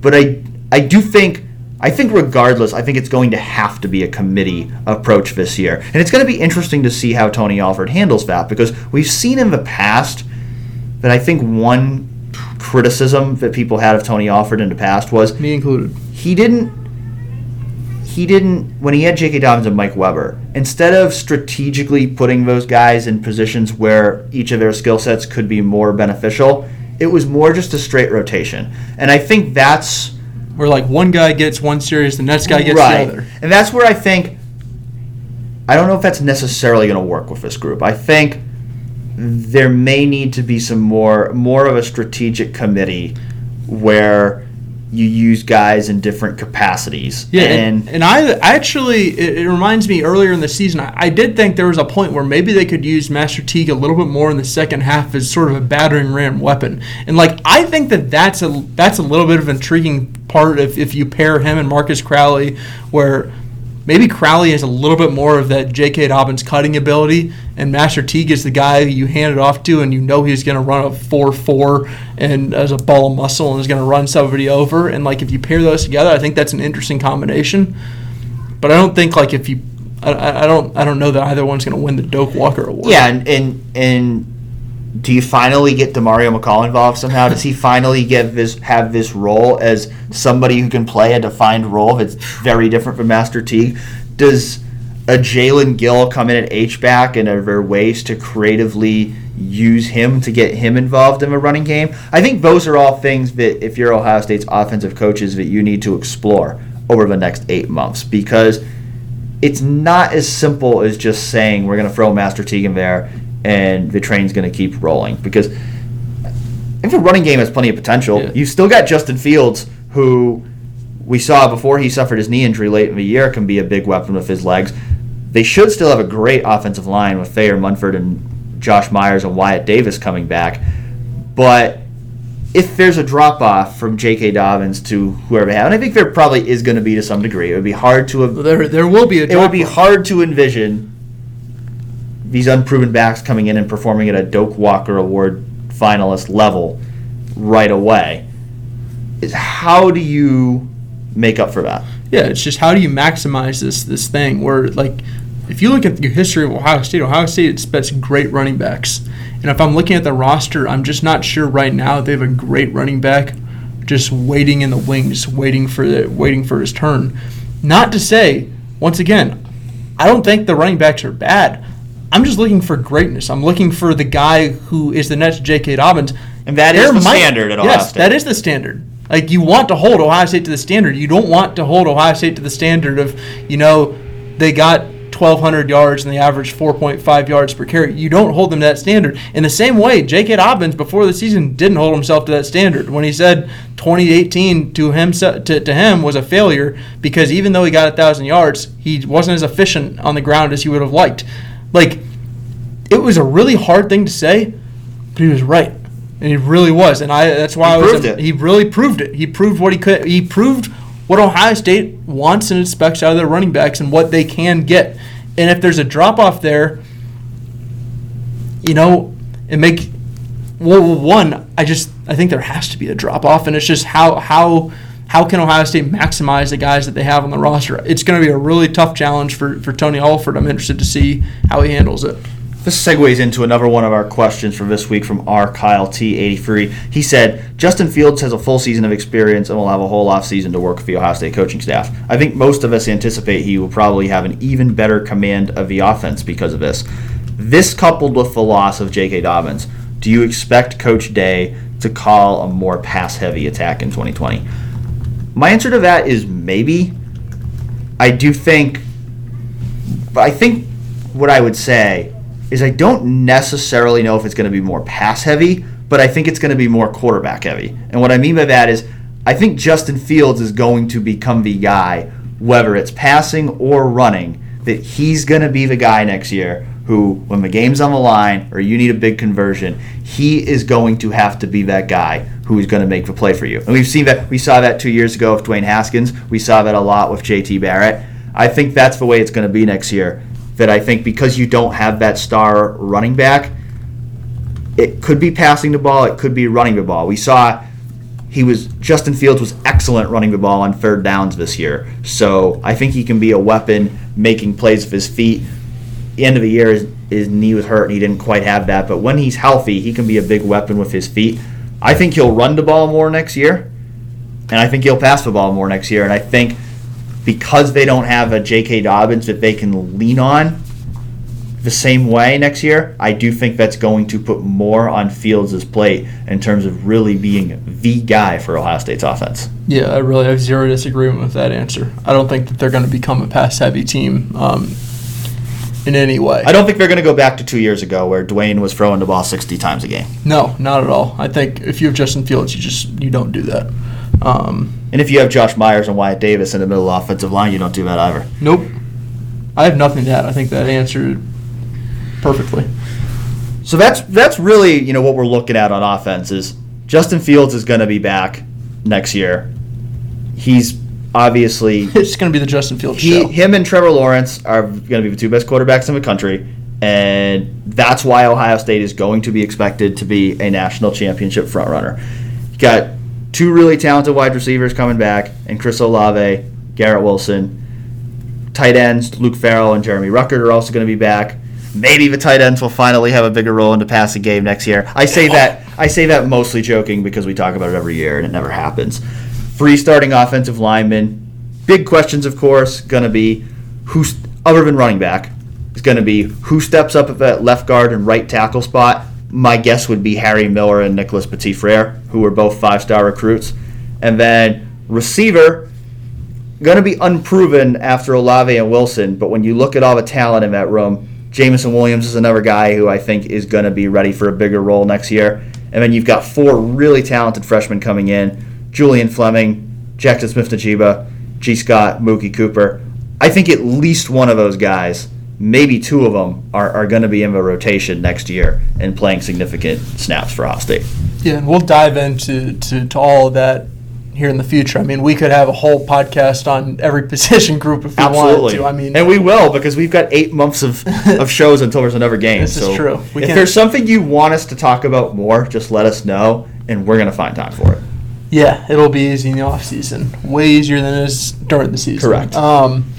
But I, I do think, I think regardless, I think it's going to have to be a committee approach this year, and it's going to be interesting to see how Tony Alford handles that because we've seen in the past that I think one criticism that people had of Tony Alford in the past was me included. he didn't he didn't when he had J.K. Dobbins and Mike Weber instead of strategically putting those guys in positions where each of their skill sets could be more beneficial it was more just a straight rotation and I think that's Where like one guy gets one series, the next guy gets right the other. and that's where I think I don't know if that's necessarily going to work with this group I think there may need to be some more more of a strategic committee where you use guys in different capacities Yeah, and, and I, I actually, it, it reminds me earlier in the season, I, I did think there was a point where maybe they could use Master Teague a little bit more in the second half as sort of a battering ram weapon. And like, I think that that's a that's a little bit of an intriguing part if, if you pair him and Marcus Crowley, where maybe Crowley has a little bit more of that J.K. Dobbins cutting ability, and Master Teague is the guy you hand it off to, and you know he's going to run a 4 4 and as a ball of muscle and is going to run somebody over. And like, if you pair those together, I think that's an interesting combination. But I don't think, like, if you. I, I don't I don't know that either one's going to win the Doak Walker Award. Yeah, and and and do you finally get Demario McCall involved somehow? Does he finally get this have this role as somebody who can play a defined role that's very different from Master Teague? Does a Jaelen Gill come in at H back and are there ways to creatively use him to get him involved in a running game? I think those are all things that if you're Ohio State's offensive coaches that you need to explore over the next eight months because it's not as simple as just saying we're going to throw Master Teague in there and the train's going to keep rolling because if the running game has plenty of potential, Yeah. you've still got Justin Fields who we saw before he suffered his knee injury late in the year can be a big weapon with his legs. They should still have a great offensive line with Thayer Munford and Josh Myers and Wyatt Davis coming back. But if there's a drop off from J.K. Dobbins to whoever they have, and I think there probably is going to be to some degree, it would be hard to there there will be a it would be hard to envision these unproven backs coming in and performing at a Doak Walker Award finalist level right away. Is how do you make up for that? Yeah, it's just how do you maximize this this thing where like if you look at the history of Ohio State, Ohio State expects great running backs. And if I'm looking at the roster, I'm just not sure right now they have a great running back just waiting in the wings, waiting for the waiting for his turn. Not to say, once again, I don't think the running backs are bad. I'm just looking for greatness. I'm looking for the guy who is the next J.K. Dobbins. And that is the standard at Ohio yes, State. that is the standard. Like you want to hold Ohio State to the standard. You don't want to hold Ohio State to the standard of, you know, they got 1,200 yards and they averaged 4.5 yards per carry. You don't hold them to that standard. In the same way, J.K. Dobbins before the season didn't hold himself to that standard when he said 2018 to him to, to him was a failure because even though he got a thousand yards, he wasn't as efficient on the ground as he would have liked. Like it was a really hard thing to say, but he was right. And he really was, and I. That's why He I was. proved it. He really proved it. He proved what he could. He proved what Ohio State wants and expects out of their running backs and what they can get. And if there's a drop off there, you know, it make well, one, I just I think there has to be a drop off, and it's just how how how can Ohio State maximize the guys that they have on the roster? It's going to be a really tough challenge for for Tony Alford. I'm interested to see how he handles it. This segues into another one of our questions for this week from R. Kyle T83. He said, Justin Fields has a full season of experience and will have a whole off season to work with the Ohio State coaching staff. I think most of us anticipate he will probably have an even better command of the offense because of this. This coupled with the loss of J.K. Dobbins, do you expect Coach Day to call a more pass heavy attack in 2020? My answer to that is maybe. I do think I think what I would say is I don't necessarily know if it's going to be more pass heavy, but I think it's going to be more quarterback heavy. And what I mean by that is I think Justin Fields is going to become the guy, whether it's passing or running, that he's going to be the guy next year who, when the game's on the line or you need a big conversion, he is going to have to be that guy who is going to make the play for you. And we've seen that. We saw that two years ago with Dwayne Haskins. We saw that a lot with JT Barrett. I think that's the way it's going to be next year. That I think because you don't have that star running back, it could be passing the ball, it could be running the ball. We saw he was Justin Fields was excellent running the ball on third downs this year. So I think he can be a weapon making plays with his feet. The end of the year his, his knee was hurt and he didn't quite have that, but when he's healthy, he can be a big weapon with his feet. I think he'll run the ball more next year. And I think he'll pass the ball more next year. And I think because they don't have a J.K. Dobbins that they can lean on the same way next year, I do think that's going to put more on Fields' plate in terms of really being the guy for Ohio State's offense. Yeah, I really have zero disagreement with that answer. I don't think that they're going to become a pass heavy team um, in any way. I don't think they're going to go back to two years ago where Dwayne was throwing the ball 60 times a game. No, not at all. I think if you have Justin Fields, you just you don't do that. Um, And if you have Josh Myers and Wyatt Davis in the middle of the offensive line, you don't do that either. nope. I have nothing to add. I think that answered perfectly. So that's that's really you know what we're looking at on offense is Justin Fields is going to be back next year. He's obviously It's going to be the Justin Fields he, show. him and Trevor Lawrence are going to be the two best quarterbacks in the country, and that's why Ohio State is going to be expected to be a national championship frontrunner. You got two really talented wide receivers coming back, and Chris Olave, Garrett Wilson. tight ends, Luke Farrell and Jeremy Ruckert are also going to be back. Maybe the tight ends will finally have a bigger role in the passing game next year. I say oh. that I say that mostly joking because we talk about it every year and it never happens. Three starting offensive linemen. Big questions, of course, going to be who's other than running back is going to be who steps up at left guard and right tackle spot. My guess would be Harry Miller and Nicholas Petit Frere, who were both five star recruits. And then receiver, going to be unproven after Olave and Wilson, but when you look at all the talent in that room, Jameson Williams is another guy who I think is going to be ready for a bigger role next year. And then you've got four really talented freshmen coming in Julian Fleming, Jaxon Smith Njigba, Gee Scott, Mookie Cooper. I think at least one of those guys, maybe two of them, are, are going to be in the rotation next year and playing significant snaps for Ohio State. Yeah, and we'll dive into to, to all of that here in the future. I mean, we could have a whole podcast on every position group if we Absolutely. wanted to. I mean, and we will because we've got eight months of, of shows until there's another game. This is so true. We if there's something you want us to talk about more, just let us know, and we're gonna find time for it. Yeah, it'll be easy in the off season. Way easier than it is during the season. Correct. Um,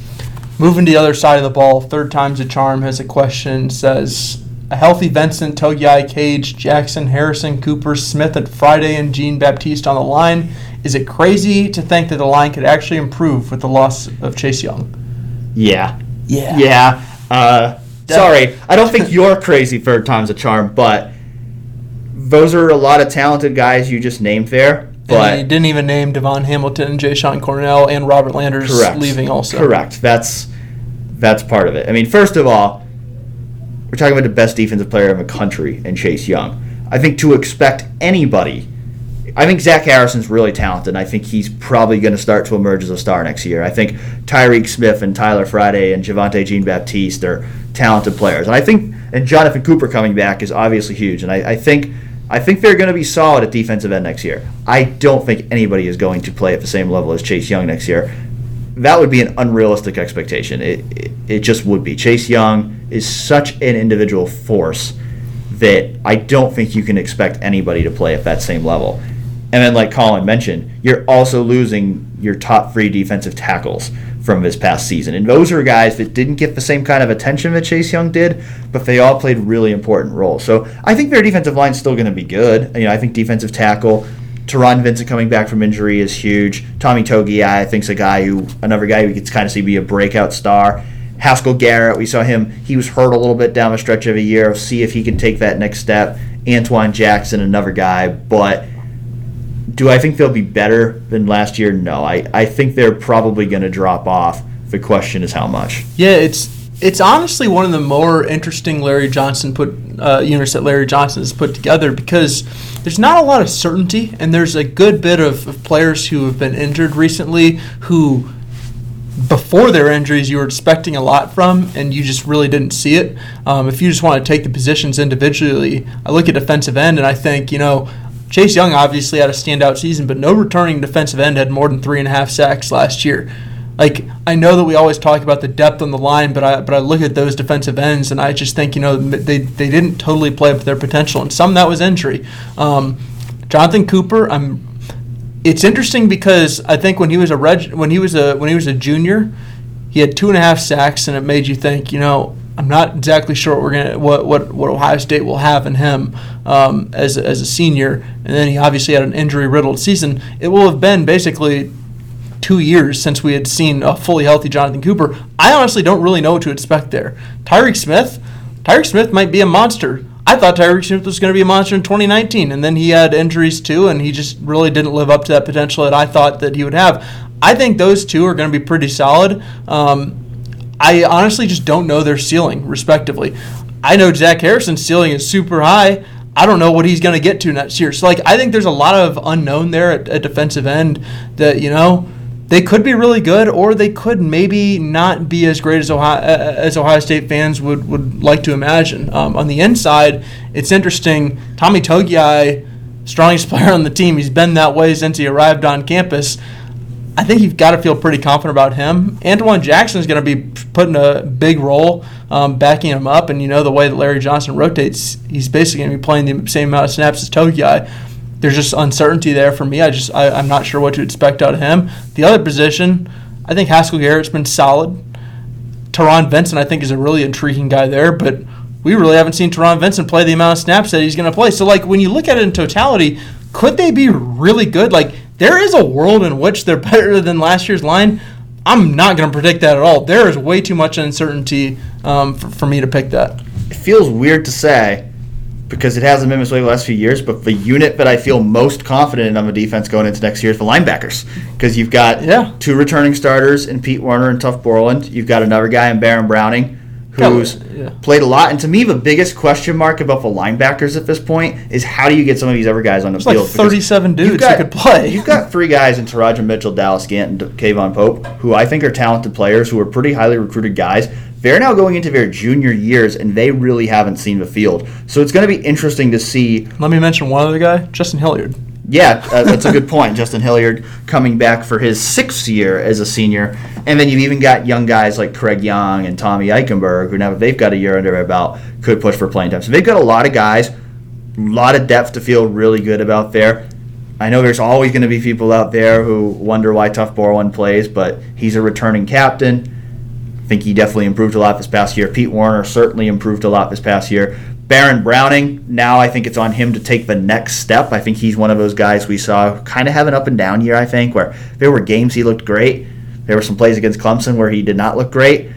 moving to the other side of the ball, third time's a charm has a question says a healthy Vincent, Togiai, Cage, Jackson, Harrison, Cooper, Smith, and Friday and Jean Baptiste on the line. Is it crazy to think that the line could actually improve with the loss of Chase Young? Yeah. Yeah. Yeah. Uh, sorry, I don't think you're crazy third time's a charm, but those are a lot of talented guys you just named there. And he didn't even name DaVon Hamilton, Jashon Cornell, and Robert Landers correct, leaving also. Correct. That's that's part of it. I mean, first of all, we're talking about the best defensive player in the country and Chase Young. I think to expect anybody, I think Zach Harrison's really talented. and I think he's probably going to start to emerge as a star next year. I think Tyreke Smith and Tyler Friday and Javontae Jean Baptiste are talented players, and I think and Jonathan Cooper coming back is obviously huge. And I, I think I think they're going to be solid at defensive end next year. I don't think anybody is going to play at the same level as Chase Young next year that would be an unrealistic expectation. It, it, it just would be. Chase Young is such an individual force that I don't think you can expect anybody to play at that same level. And then, like Colin mentioned, you're also losing your top three defensive tackles from this past season. And those are guys that didn't get the same kind of attention that Chase Young did, but they all played really important roles. So I think their defensive line's still going to be good. You know, I think defensive tackle, Taron Vincent coming back from injury is huge. Tommy Togi, I think, is a guy who, another guy who gets kind of see be a breakout star. Haskell Garrett, we saw him, he was hurt a little bit down the stretch of a year. See if he can take that next step. Antwuan Jackson, another guy, but do I think they'll be better than last year? No. I, I think they're probably going to drop off. The question is how much. Yeah, it's it's honestly one of the more interesting Larry Johnson put uh, units that Larry Johnson has put together because there's not a lot of certainty, and there's a good bit of, of players who have been injured recently who before their injuries you were expecting a lot from and you just really didn't see it um, if you just want to take the positions individually i look at defensive end and i think you know chase young obviously had a standout season but no returning defensive end had more than three and a half sacks last year like I know that we always talk about the depth on the line, but I but I look at those defensive ends and I just think you know they, they didn't totally play up their potential, and some that was injury. Um, Jonathan Cooper, I'm. It's interesting because I think when he was a reg, when he was a when he was a junior, he had two and a half sacks, and it made you think, you know, I'm not exactly sure what we're gonna what what, what Ohio State will have in him um, as as a senior, and then he obviously had an injury riddled season. It will have been basically two years since we had seen a fully healthy Jonathan Cooper. I honestly don't really know what to expect there. Tyreke Smith, Tyreke Smith might be a monster. I thought Tyreke Smith was going to be a monster in 2019, and then he had injuries too, and he just really didn't live up to that potential that I thought that he would have. I think those two are going to be pretty solid. Um, I honestly just don't know their ceiling, respectively. I know Zach Harrison's ceiling is super high. I don't know what he's going to get to next year. So, like, I think there's a lot of unknown there at, at defensive end that, you know, they could be really good, or they could maybe not be as great as Ohio, as Ohio State fans would, would like to imagine. Um, on the inside, it's interesting. Tommy Togiai, strongest player on the team, he's been that way since he arrived on campus. I think you've got to feel pretty confident about him. Antwuan Jackson is going to be putting a big role, um, backing him up, and you know the way that Larry Johnson rotates, he's basically going to be playing the same amount of snaps as Togiai there's just uncertainty there for me. I just I, am not sure what to expect out of him. The other position, I think Haskell Garrett's been solid. Taron Vincent, I think, is a really intriguing guy there, but we really haven't seen Taron Vincent play the amount of snaps that he's going to play. So, like, when you look at it in totality, could they be really good? Like, there is a world in which they're better than last year's line. I'm not going to predict that at all. There is way too much uncertainty um, for, for me to pick that. It feels weird to say because it hasn't been this way the last few years, but the unit that I feel most confident in on the defense going into next year is the linebackers. Because you've got Yeah. two returning starters in Pete Werner and Tuf Borland. You've got another guy in Baron Browning who's Yeah. played a lot. And to me, the biggest question mark about the linebackers at this point is how do you get some of these other guys on the There's like field? Because 37 dudes got- who could play. You've got three guys in Teradja Mitchell, Dallas Gant, and K'Vaughan Pope, who I think are talented players who are pretty highly recruited guys. They're now going into their junior years, and they really haven't seen the field. So it's going to be interesting to see. Let me mention one other guy, Justin Hilliard. Yeah, uh, that's a good point. Justin Hilliard coming back for his sixth year as a senior, and then you've even got young guys like Craig Young and Tommy Eichenberg, who now they've got a year under their belt could push for playing time. So they've got a lot of guys, a lot of depth to feel really good about there. I know there's always going to be people out there who wonder why Tuf Borland plays, but he's a returning captain. I think he definitely improved a lot this past year. Pete Werner certainly improved a lot this past year. Baron Browning, now I think it's on him to take the next step. I think he's one of those guys we saw kind of have an up and down year, I think, where there were games he looked great. There were some plays against Clemson where he did not look great.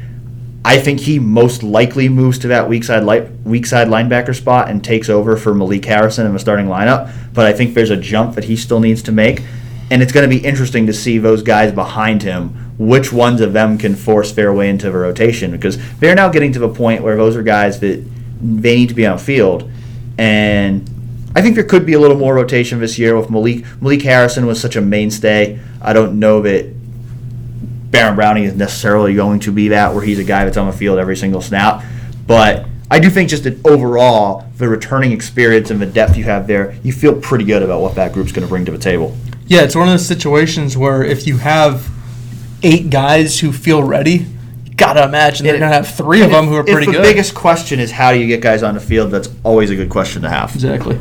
I think he most likely moves to that weak side weak side linebacker spot and takes over for Malik Harrison in the starting lineup. But I think there's a jump that he still needs to make, and it's going to be interesting to see those guys behind him. Which ones of them can force their way into the rotation? Because they're now getting to the point where those are guys that they need to be on field, and I think there could be a little more rotation this year with Malik. Malik Harrison was such a mainstay. I don't know that Baron Browning is necessarily going to be that, where he's a guy that's on the field every single snap. But I do think just that overall, the returning experience and the depth you have there, you feel pretty good about what that group's going to bring to the table. Yeah, it's one of those situations where if you have eight guys who feel ready, gotta imagine they're gonna have three of them who are if pretty the good. The biggest question is how do you get guys on the field, that's always a good question to have. exactly.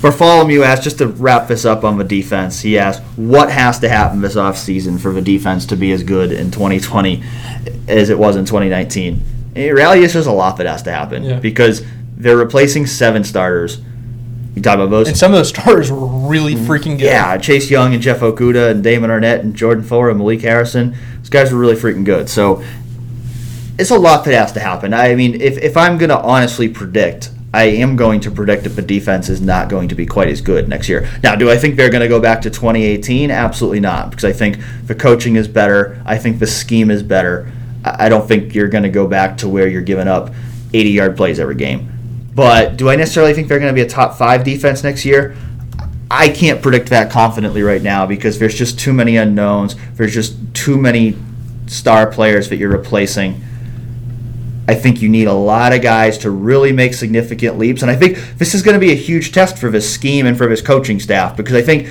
Bartholomew asked, just to wrap this up on the defense, he asked, what has to happen this offseason for the defense to be as good in 2020 as it was in 2019? In reality, it's just a lot that has to happen Yeah. because they're replacing seven starters. You talk about those? And some of those starters were really freaking good. Yeah, Chase Young and Jeff Okudah and Damon Arnette and Jordan Fuller and Malik Harrison. Those guys were really freaking good. So it's a lot that has to happen. I mean, if, if I'm going to honestly predict, I am going to predict that the defense is not going to be quite as good next year. Now, do I think they're going to go back to 2018? Absolutely not, because I think the coaching is better. I think the scheme is better. I I don't think you're going to go back to where you're giving up 80 yard plays every game. But do I necessarily think they're going to be a top five defense next year? I can't predict that confidently right now because there's just too many unknowns. There's just too many star players that you're replacing. I think you need a lot of guys to really make significant leaps. And I think this is going to be a huge test for this scheme and for this coaching staff because I think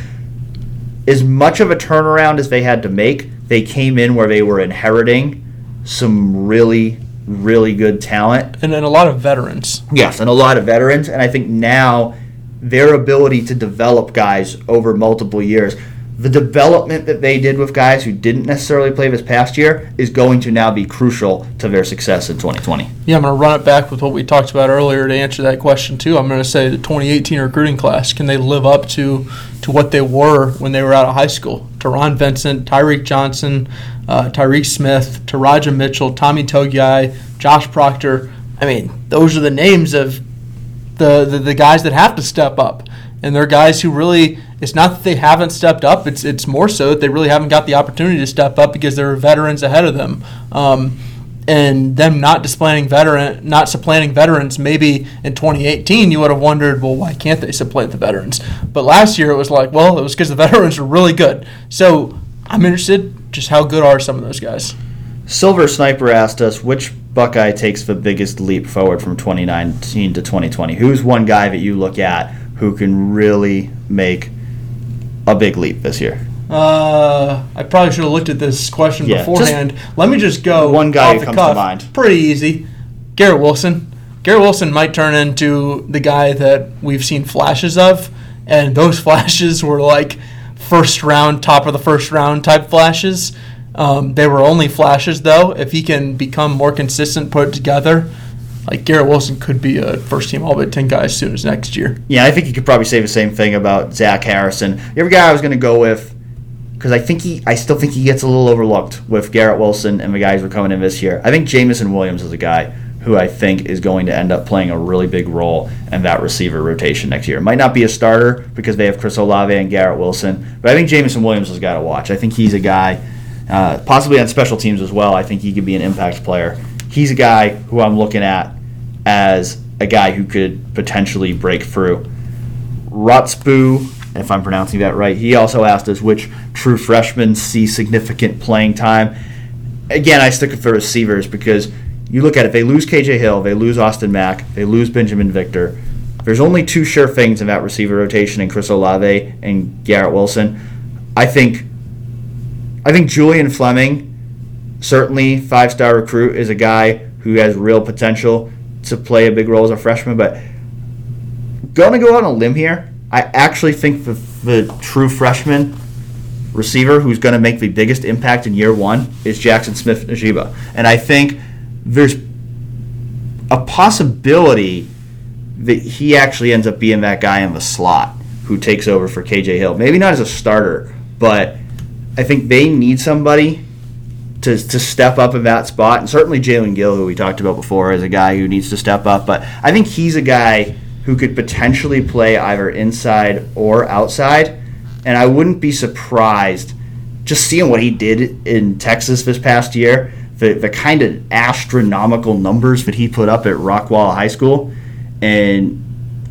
as much of a turnaround as they had to make, they came in where they were inheriting some really, really good talent And then a lot of veterans. Yes, and a lot of veterans. And I think now their ability to develop guys over multiple years, the development that they did with guys who didn't necessarily play this past year is going to now be crucial to their success in 2020. Yeah, I'm going to run it back with what we talked about earlier to answer that question too. I'm going to say the 2018 recruiting class can they live up to to what they were when they were out of high school? Taron Vincent, Tyreke Johnson, uh, Tyreke Smith, Teradja Mitchell, Tommy Togiai, Josh Proctor. I mean, those are the names of the, the the guys that have to step up, and they're guys who really. It's not that they haven't stepped up. It's it's more so that they really haven't got the opportunity to step up because there are veterans ahead of them. Um, and them not displaying veteran, not supplanting veterans. Maybe in 2018 you would have wondered, well, why can't they supplant the veterans? But last year it was like, well, it was because the veterans were really good. So I'm interested, just how good are some of those guys? Silver Sniper asked us which Buckeye takes the biggest leap forward from 2019 to 2020. Who's one guy that you look at who can really make a big leap this year? Uh, I probably should have looked at this question Yeah, beforehand. Let me just go. One guy off the comes to mind. Pretty easy. Garrett Wilson. Garrett Wilson might turn into the guy that we've seen flashes of, and those flashes were like first round, top of the first round type flashes. Um, they were only flashes, though. If he can become more consistent, put it together, like Garrett Wilson could be a first team All Big Ten guy as soon as next year. Yeah, I think you could probably say the same thing about Zach Harrison. Every guy I was going to go with, because I think he, I still think he gets a little overlooked with Garrett Wilson and the guys who are coming in this year. I think Jameson Williams is a guy who I think is going to end up playing a really big role in that receiver rotation next year. Might not be a starter because they have Chris Olave and Garrett Wilson, but I think Jameson Williams has got to watch. I think he's a guy, uh, possibly on special teams as well. I think he could be an impact player. He's a guy who I'm looking at as a guy who could potentially break through. Rotsbu, if I'm pronouncing that right, he also asked us which true freshmen see significant playing time. Again, I stick with the receivers because you look at it, they lose KJ Hill, they lose Austin Mack, they lose Binjimen Victor. There's only two sure things in that receiver rotation in Chris Olave and Garrett Wilson. I think I think Julian Fleming, certainly five star recruit, is a guy who has real potential to play a big role as a freshman, but going to go on a limb here, I actually think the, the true freshman receiver who's going to make the biggest impact in year one is Jaxon Smith Njigba. And I think there's a possibility that he actually ends up being that guy in the slot who takes over for KJ Hill. Maybe not as a starter, but I think they need somebody to, to step up in that spot. And certainly Jaelen Gill, who we talked about before, is a guy who needs to step up. But I think he's a guy who could potentially play either inside or outside. And I wouldn't be surprised just seeing what he did in Texas this past year the, the kind of astronomical numbers that he put up at Rockwall High School and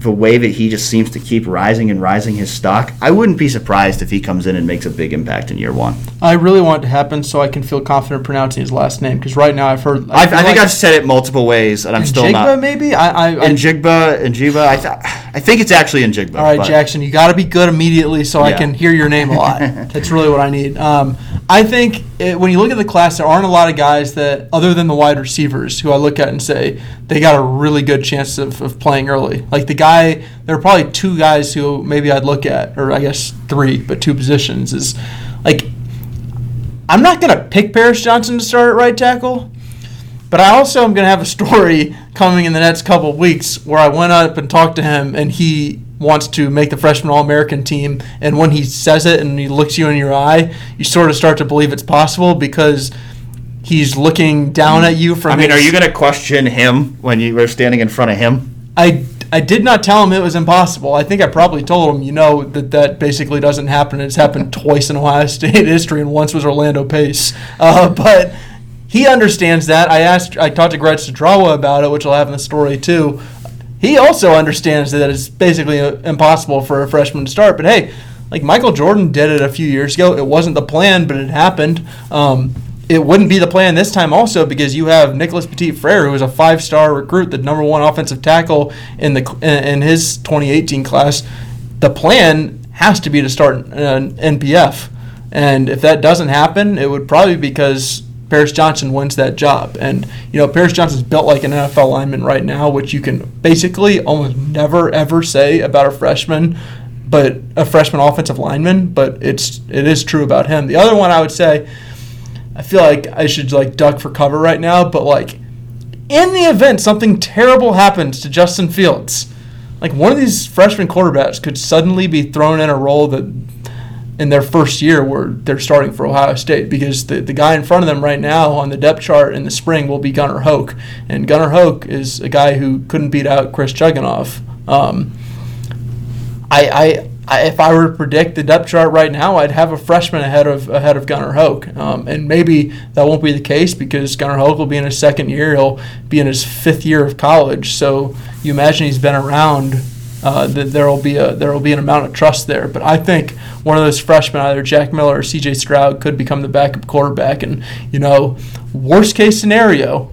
the way that he just seems to keep rising and rising his stock, I wouldn't be surprised if he comes in and makes a big impact in year one. I really want it to happen so I can feel confident pronouncing his last name because right now I've heard. I, I, think like I've said it multiple ways and I'm still Jigba, not. maybe I. I, I Njigba, I, th- I think it's actually Njigba. All right, Jaxon, you got to be good immediately so I can hear your name a lot. That's really what I need. Um, I think it, when you look at the class, there aren't a lot of guys that, other than the wide receivers, who I look at and say they got a really good chance of, of playing early. Like the guy, there are probably two guys who maybe I'd look at, or I guess three, but two positions is like. I'm not gonna pick Paris Johnson to start at right tackle, but I also am gonna have a story coming in the next couple weeks where I went up and talked to him, and he wants to make the freshman All American team. And when he says it and he looks you in your eye, you sort of start to believe it's possible because he's looking down at you from. I mean, his, are you going to question him when you were standing in front of him? I, I did not tell him it was impossible. I think I probably told him, you know, that that basically doesn't happen. It's happened twice in Ohio State history, and once was Orlando Pace. Uh, but he understands that. I asked, I talked to Greg Studrawa about it, which I'll have in the story too he also understands that it's basically uh, impossible for a freshman to start. But hey, like Michael Jordan did it a few years ago. It wasn't the plan, but it happened. Um, it wouldn't be the plan this time also because you have Nicholas Petit Frere, who is a five-star recruit, the number one offensive tackle in the in his 2018 class. The plan has to be to start an NPF, and if that doesn't happen, it would probably be because Paris Johnson wins that job. And, you know, Paris Johnson's built like an NFL lineman right now, which you can basically almost never, ever say about a freshman, but a freshman offensive lineman, but it's it is true about him. The other one I would say, I feel like I should like duck for cover right now, but like in the event something terrible happens to Justin Fields, like one of these freshman quarterbacks could suddenly be thrown in a role that in their first year where they're starting for Ohio State because the, the guy in front of them right now on the depth chart in the spring will be Gunnar Hoak. And Gunnar Hoak is a guy who couldn't beat out Chris Chugunov. Um, I, I, I, if I were to predict the depth chart right now, I'd have a freshman ahead of ahead of Gunnar Hoak. Um, and maybe that won't be the case because Gunnar Hoak will be in his second year. He'll be in his fifth year of college. So you imagine he's been around uh, that there will be a there will be an amount of trust there. But I think one of those freshmen, either Jack Miller or C.J. Stroud, could become the backup quarterback. And you know, worst case scenario,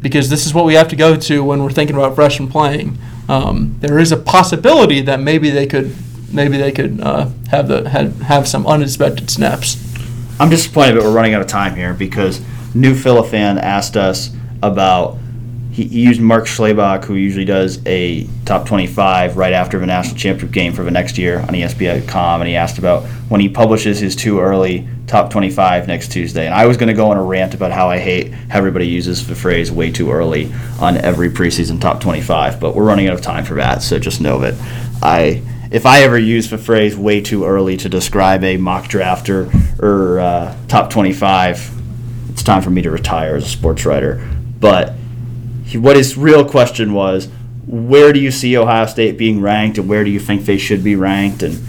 because this is what we have to go to when we're thinking about freshmen playing. Um, there is a possibility that maybe they could maybe they could uh, have the have, have some unexpected snaps. I'm disappointed that we're running out of time here because New Phila fan asked us about he, used Mark Schlabach, who usually does a top 25 right after the national championship game for the next year on ESPN.com, and he asked about when he publishes his too early top 25 next Tuesday. And I was going to go on a rant about how I hate how everybody uses the phrase way too early on every preseason top 25, but we're running out of time for that, so just know that I if I ever use the phrase way too early to describe a mock draft or, or uh, top 25, it's time for me to retire as a sports writer. But he, what his real question was, where do you see Ohio State being ranked and where do you think they should be ranked? And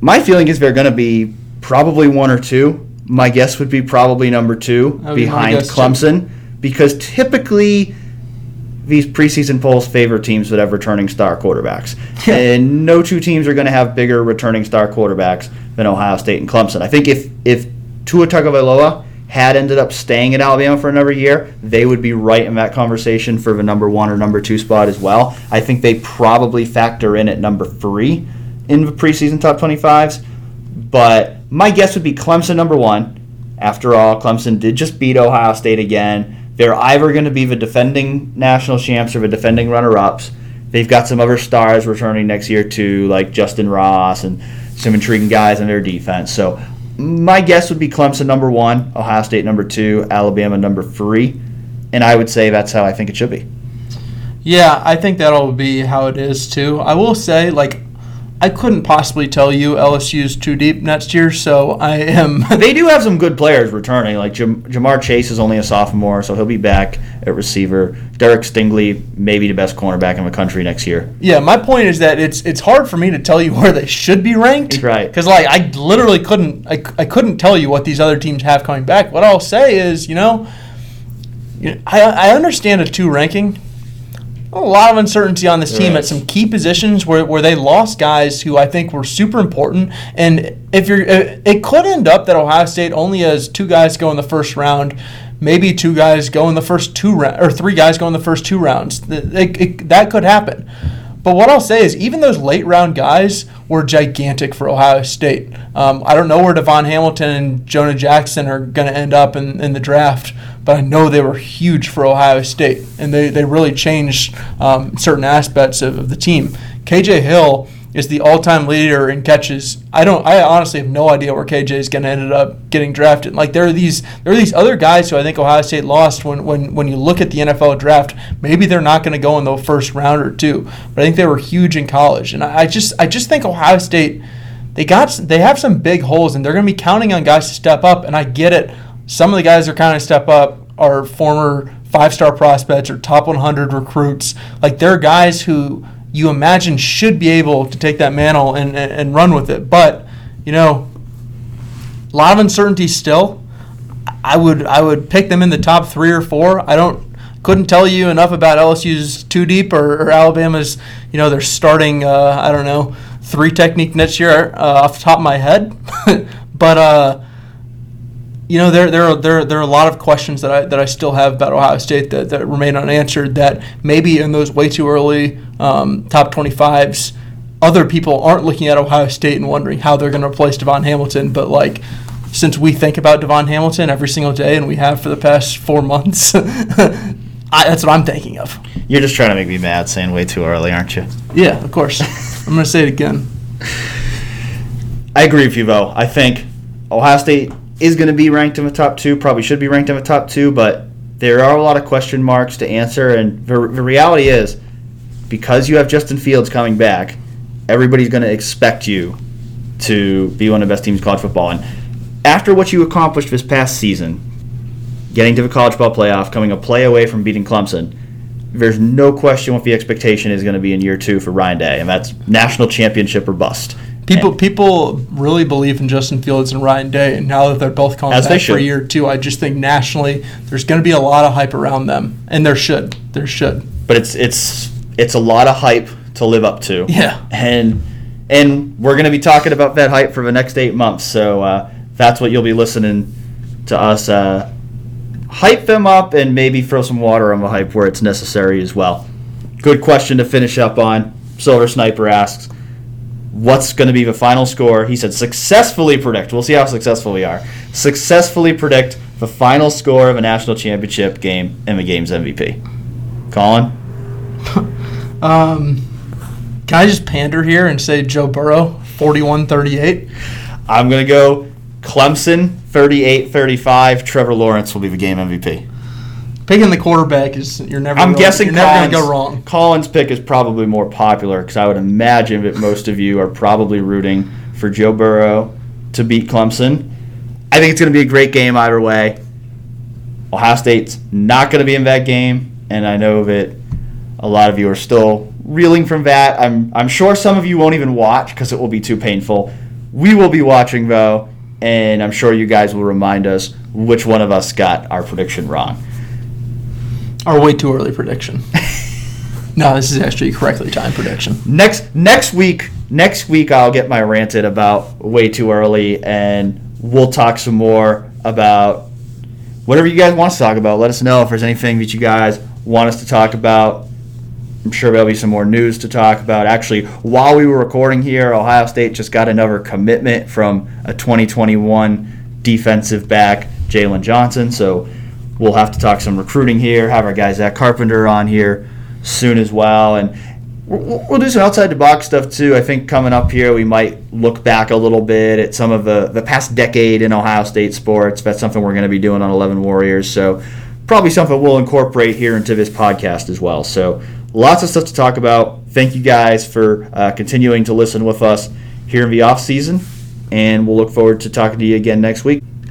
my feeling is they're going to be probably one or two. My guess would be probably number two be behind guess, too. Clemson because typically these preseason polls favor teams that have returning star quarterbacks. And no two teams are going to have bigger returning star quarterbacks than Ohio State and Clemson. I think if if Tua Tagovailoa had ended up staying at Alabama for another year, they would be right in that conversation for the number one or number two spot as well. I think they probably factor in at number three in the preseason top 25s. But my guess would be Clemson number one. After all, Clemson did just beat Ohio State again. They're either going to be the defending national champs or the defending runner ups. They've got some other stars returning next year too, like Justyn Ross and some intriguing guys in their defense. So my guess would be Clemson number one, Ohio State number two, Alabama number three. And I would say that's how I think it should be. Yeah, I think that'll be how it is too. I will say, like, I couldn't possibly tell you LSU's too deep next year, so I am. They do have some good players returning. Like Jam- Ja'Marr Chase is only a sophomore, so he'll be back at receiver. Derek Stingley, maybe the best cornerback in the country next year. yeah, my point is that it's it's hard for me to tell you where they should be ranked. Right. Because like I literally couldn't I, I couldn't tell you what these other teams have coming back. What I'll say is, you know, you know, I I understand a two ranking. A lot of uncertainty on this team at some key positions where, where they lost guys who I think were super important. And if you're, it could end up that Ohio State only has two guys go in the first round, maybe two guys go in the first two rounds, or three guys go in the first two rounds. It- it- that could happen. But what I'll say is, even those late round guys were gigantic for Ohio State. Um, I don't know where DaVon Hamilton and Jonah Jackson are going to end up in, in the draft, but I know they were huge for Ohio State, and they, they really changed um, certain aspects of, of the team. KJ Hill is the all-time leader in catches. I don't. I honestly have no idea where KJ is going to end up getting drafted. Like there are these there are these other guys who I think Ohio State lost when when when you look at the NFL draft. Maybe they're not going to go in the first round or two, but I think they were huge in college. And I, I just I just think Ohio State they got they have some big holes and they're going to be counting on guys to step up. And I get it. Some of the guys are kind of step up are former five star prospects or top 100 recruits. Like they're guys who you imagine should be able to take that mantle and, and, and run with it. But, you know, a lot of uncertainty still. I would I would pick them in the top three or four. I don't couldn't tell you enough about LSU's two deep or, or Alabama's. You know, they're starting. Uh, I don't know three technique next year uh, off the top of my head, but uh, you know there there are, there there are a lot of questions that I that I still have about Ohio State that, that remain unanswered. That maybe in those way too early um, top twenty fives, other people aren't looking at Ohio State and wondering how they're going to replace DaVon Hamilton. But like since we think about DaVon Hamilton every single day and we have for the past four months, I, that's what I'm thinking of. You're just trying to make me mad saying way too early, aren't you? Yeah, of course. I'm going to say it again. I agree with you, though. I think Ohio State is going to be ranked in the top two, probably should be ranked in the top two, but there are a lot of question marks to answer. And the, the reality is, because you have Justin Fields coming back, everybody's going to expect you to be one of the best teams in college football. And after what you accomplished this past season, getting to the college ball playoff, coming a play away from beating Clemson, there's no question what the expectation is going to be in year two for Ryan Day, and that's national championship or bust. People And- people really believe in Justin Fields and Ryan Day, and now that they're both coming back for a year or two, I just think nationally there's going to be a lot of hype around them, and there should. There should. but it's it's it's a lot of hype to live up to. Yeah. And and we're going to be talking about that hype for the next eight months. So uh, that's what you'll be listening to us uh, hype them up and maybe throw some water on the hype where it's necessary as well. Good question to finish up on. Silver Sniper asks, "What's going to be the final score?" He said, "Successfully predict." We'll see how successful we are. Successfully predict the final score of a national championship game and the game's MVP. Colin. Um, can I just pander here and say Joe Burrow, 41-38? I'm gonna go Clemson 38-35. Trevor Lawrence will be the game MVP. Picking the quarterback is you're never. I'm really- guessing you're never Collins, gonna go wrong. Collins' pick is probably more popular because I would imagine that most of you are probably rooting for Joe Burrow to beat Clemson. I think it's going to be a great game either way. Ohio State's not going to be in that game, and I know that a lot of you are still reeling from that. I'm I'm sure some of you won't even watch because it will be too painful. We will be watching though, and I'm sure you guys will remind us which one of us got our prediction wrong. Our way too early prediction. no, this is actually a correctly timed prediction. next next week next week I'll get my ranted about way too early and we'll talk some more about whatever you guys want us to talk about. Let us know if there's anything that you guys want us to talk about. I'm sure there'll be some more news to talk about. Actually, while we were recording here, Ohio State just got another commitment from a 2021 defensive back, Jalen Johnson. So we'll have to talk some recruiting here. Have our guy Zach Carpenter on here soon as well, and we'll, do some outside the box stuff too. I think coming up here, we might look back a little bit at some of the the past decade in Ohio State sports. That's something we're going to be doing on Eleven Warriors. So probably something we'll incorporate here into this podcast as well. So lots of stuff to talk about. Thank you guys for uh, continuing to listen with us here in the off season, and we'll look forward to talking to you again next week.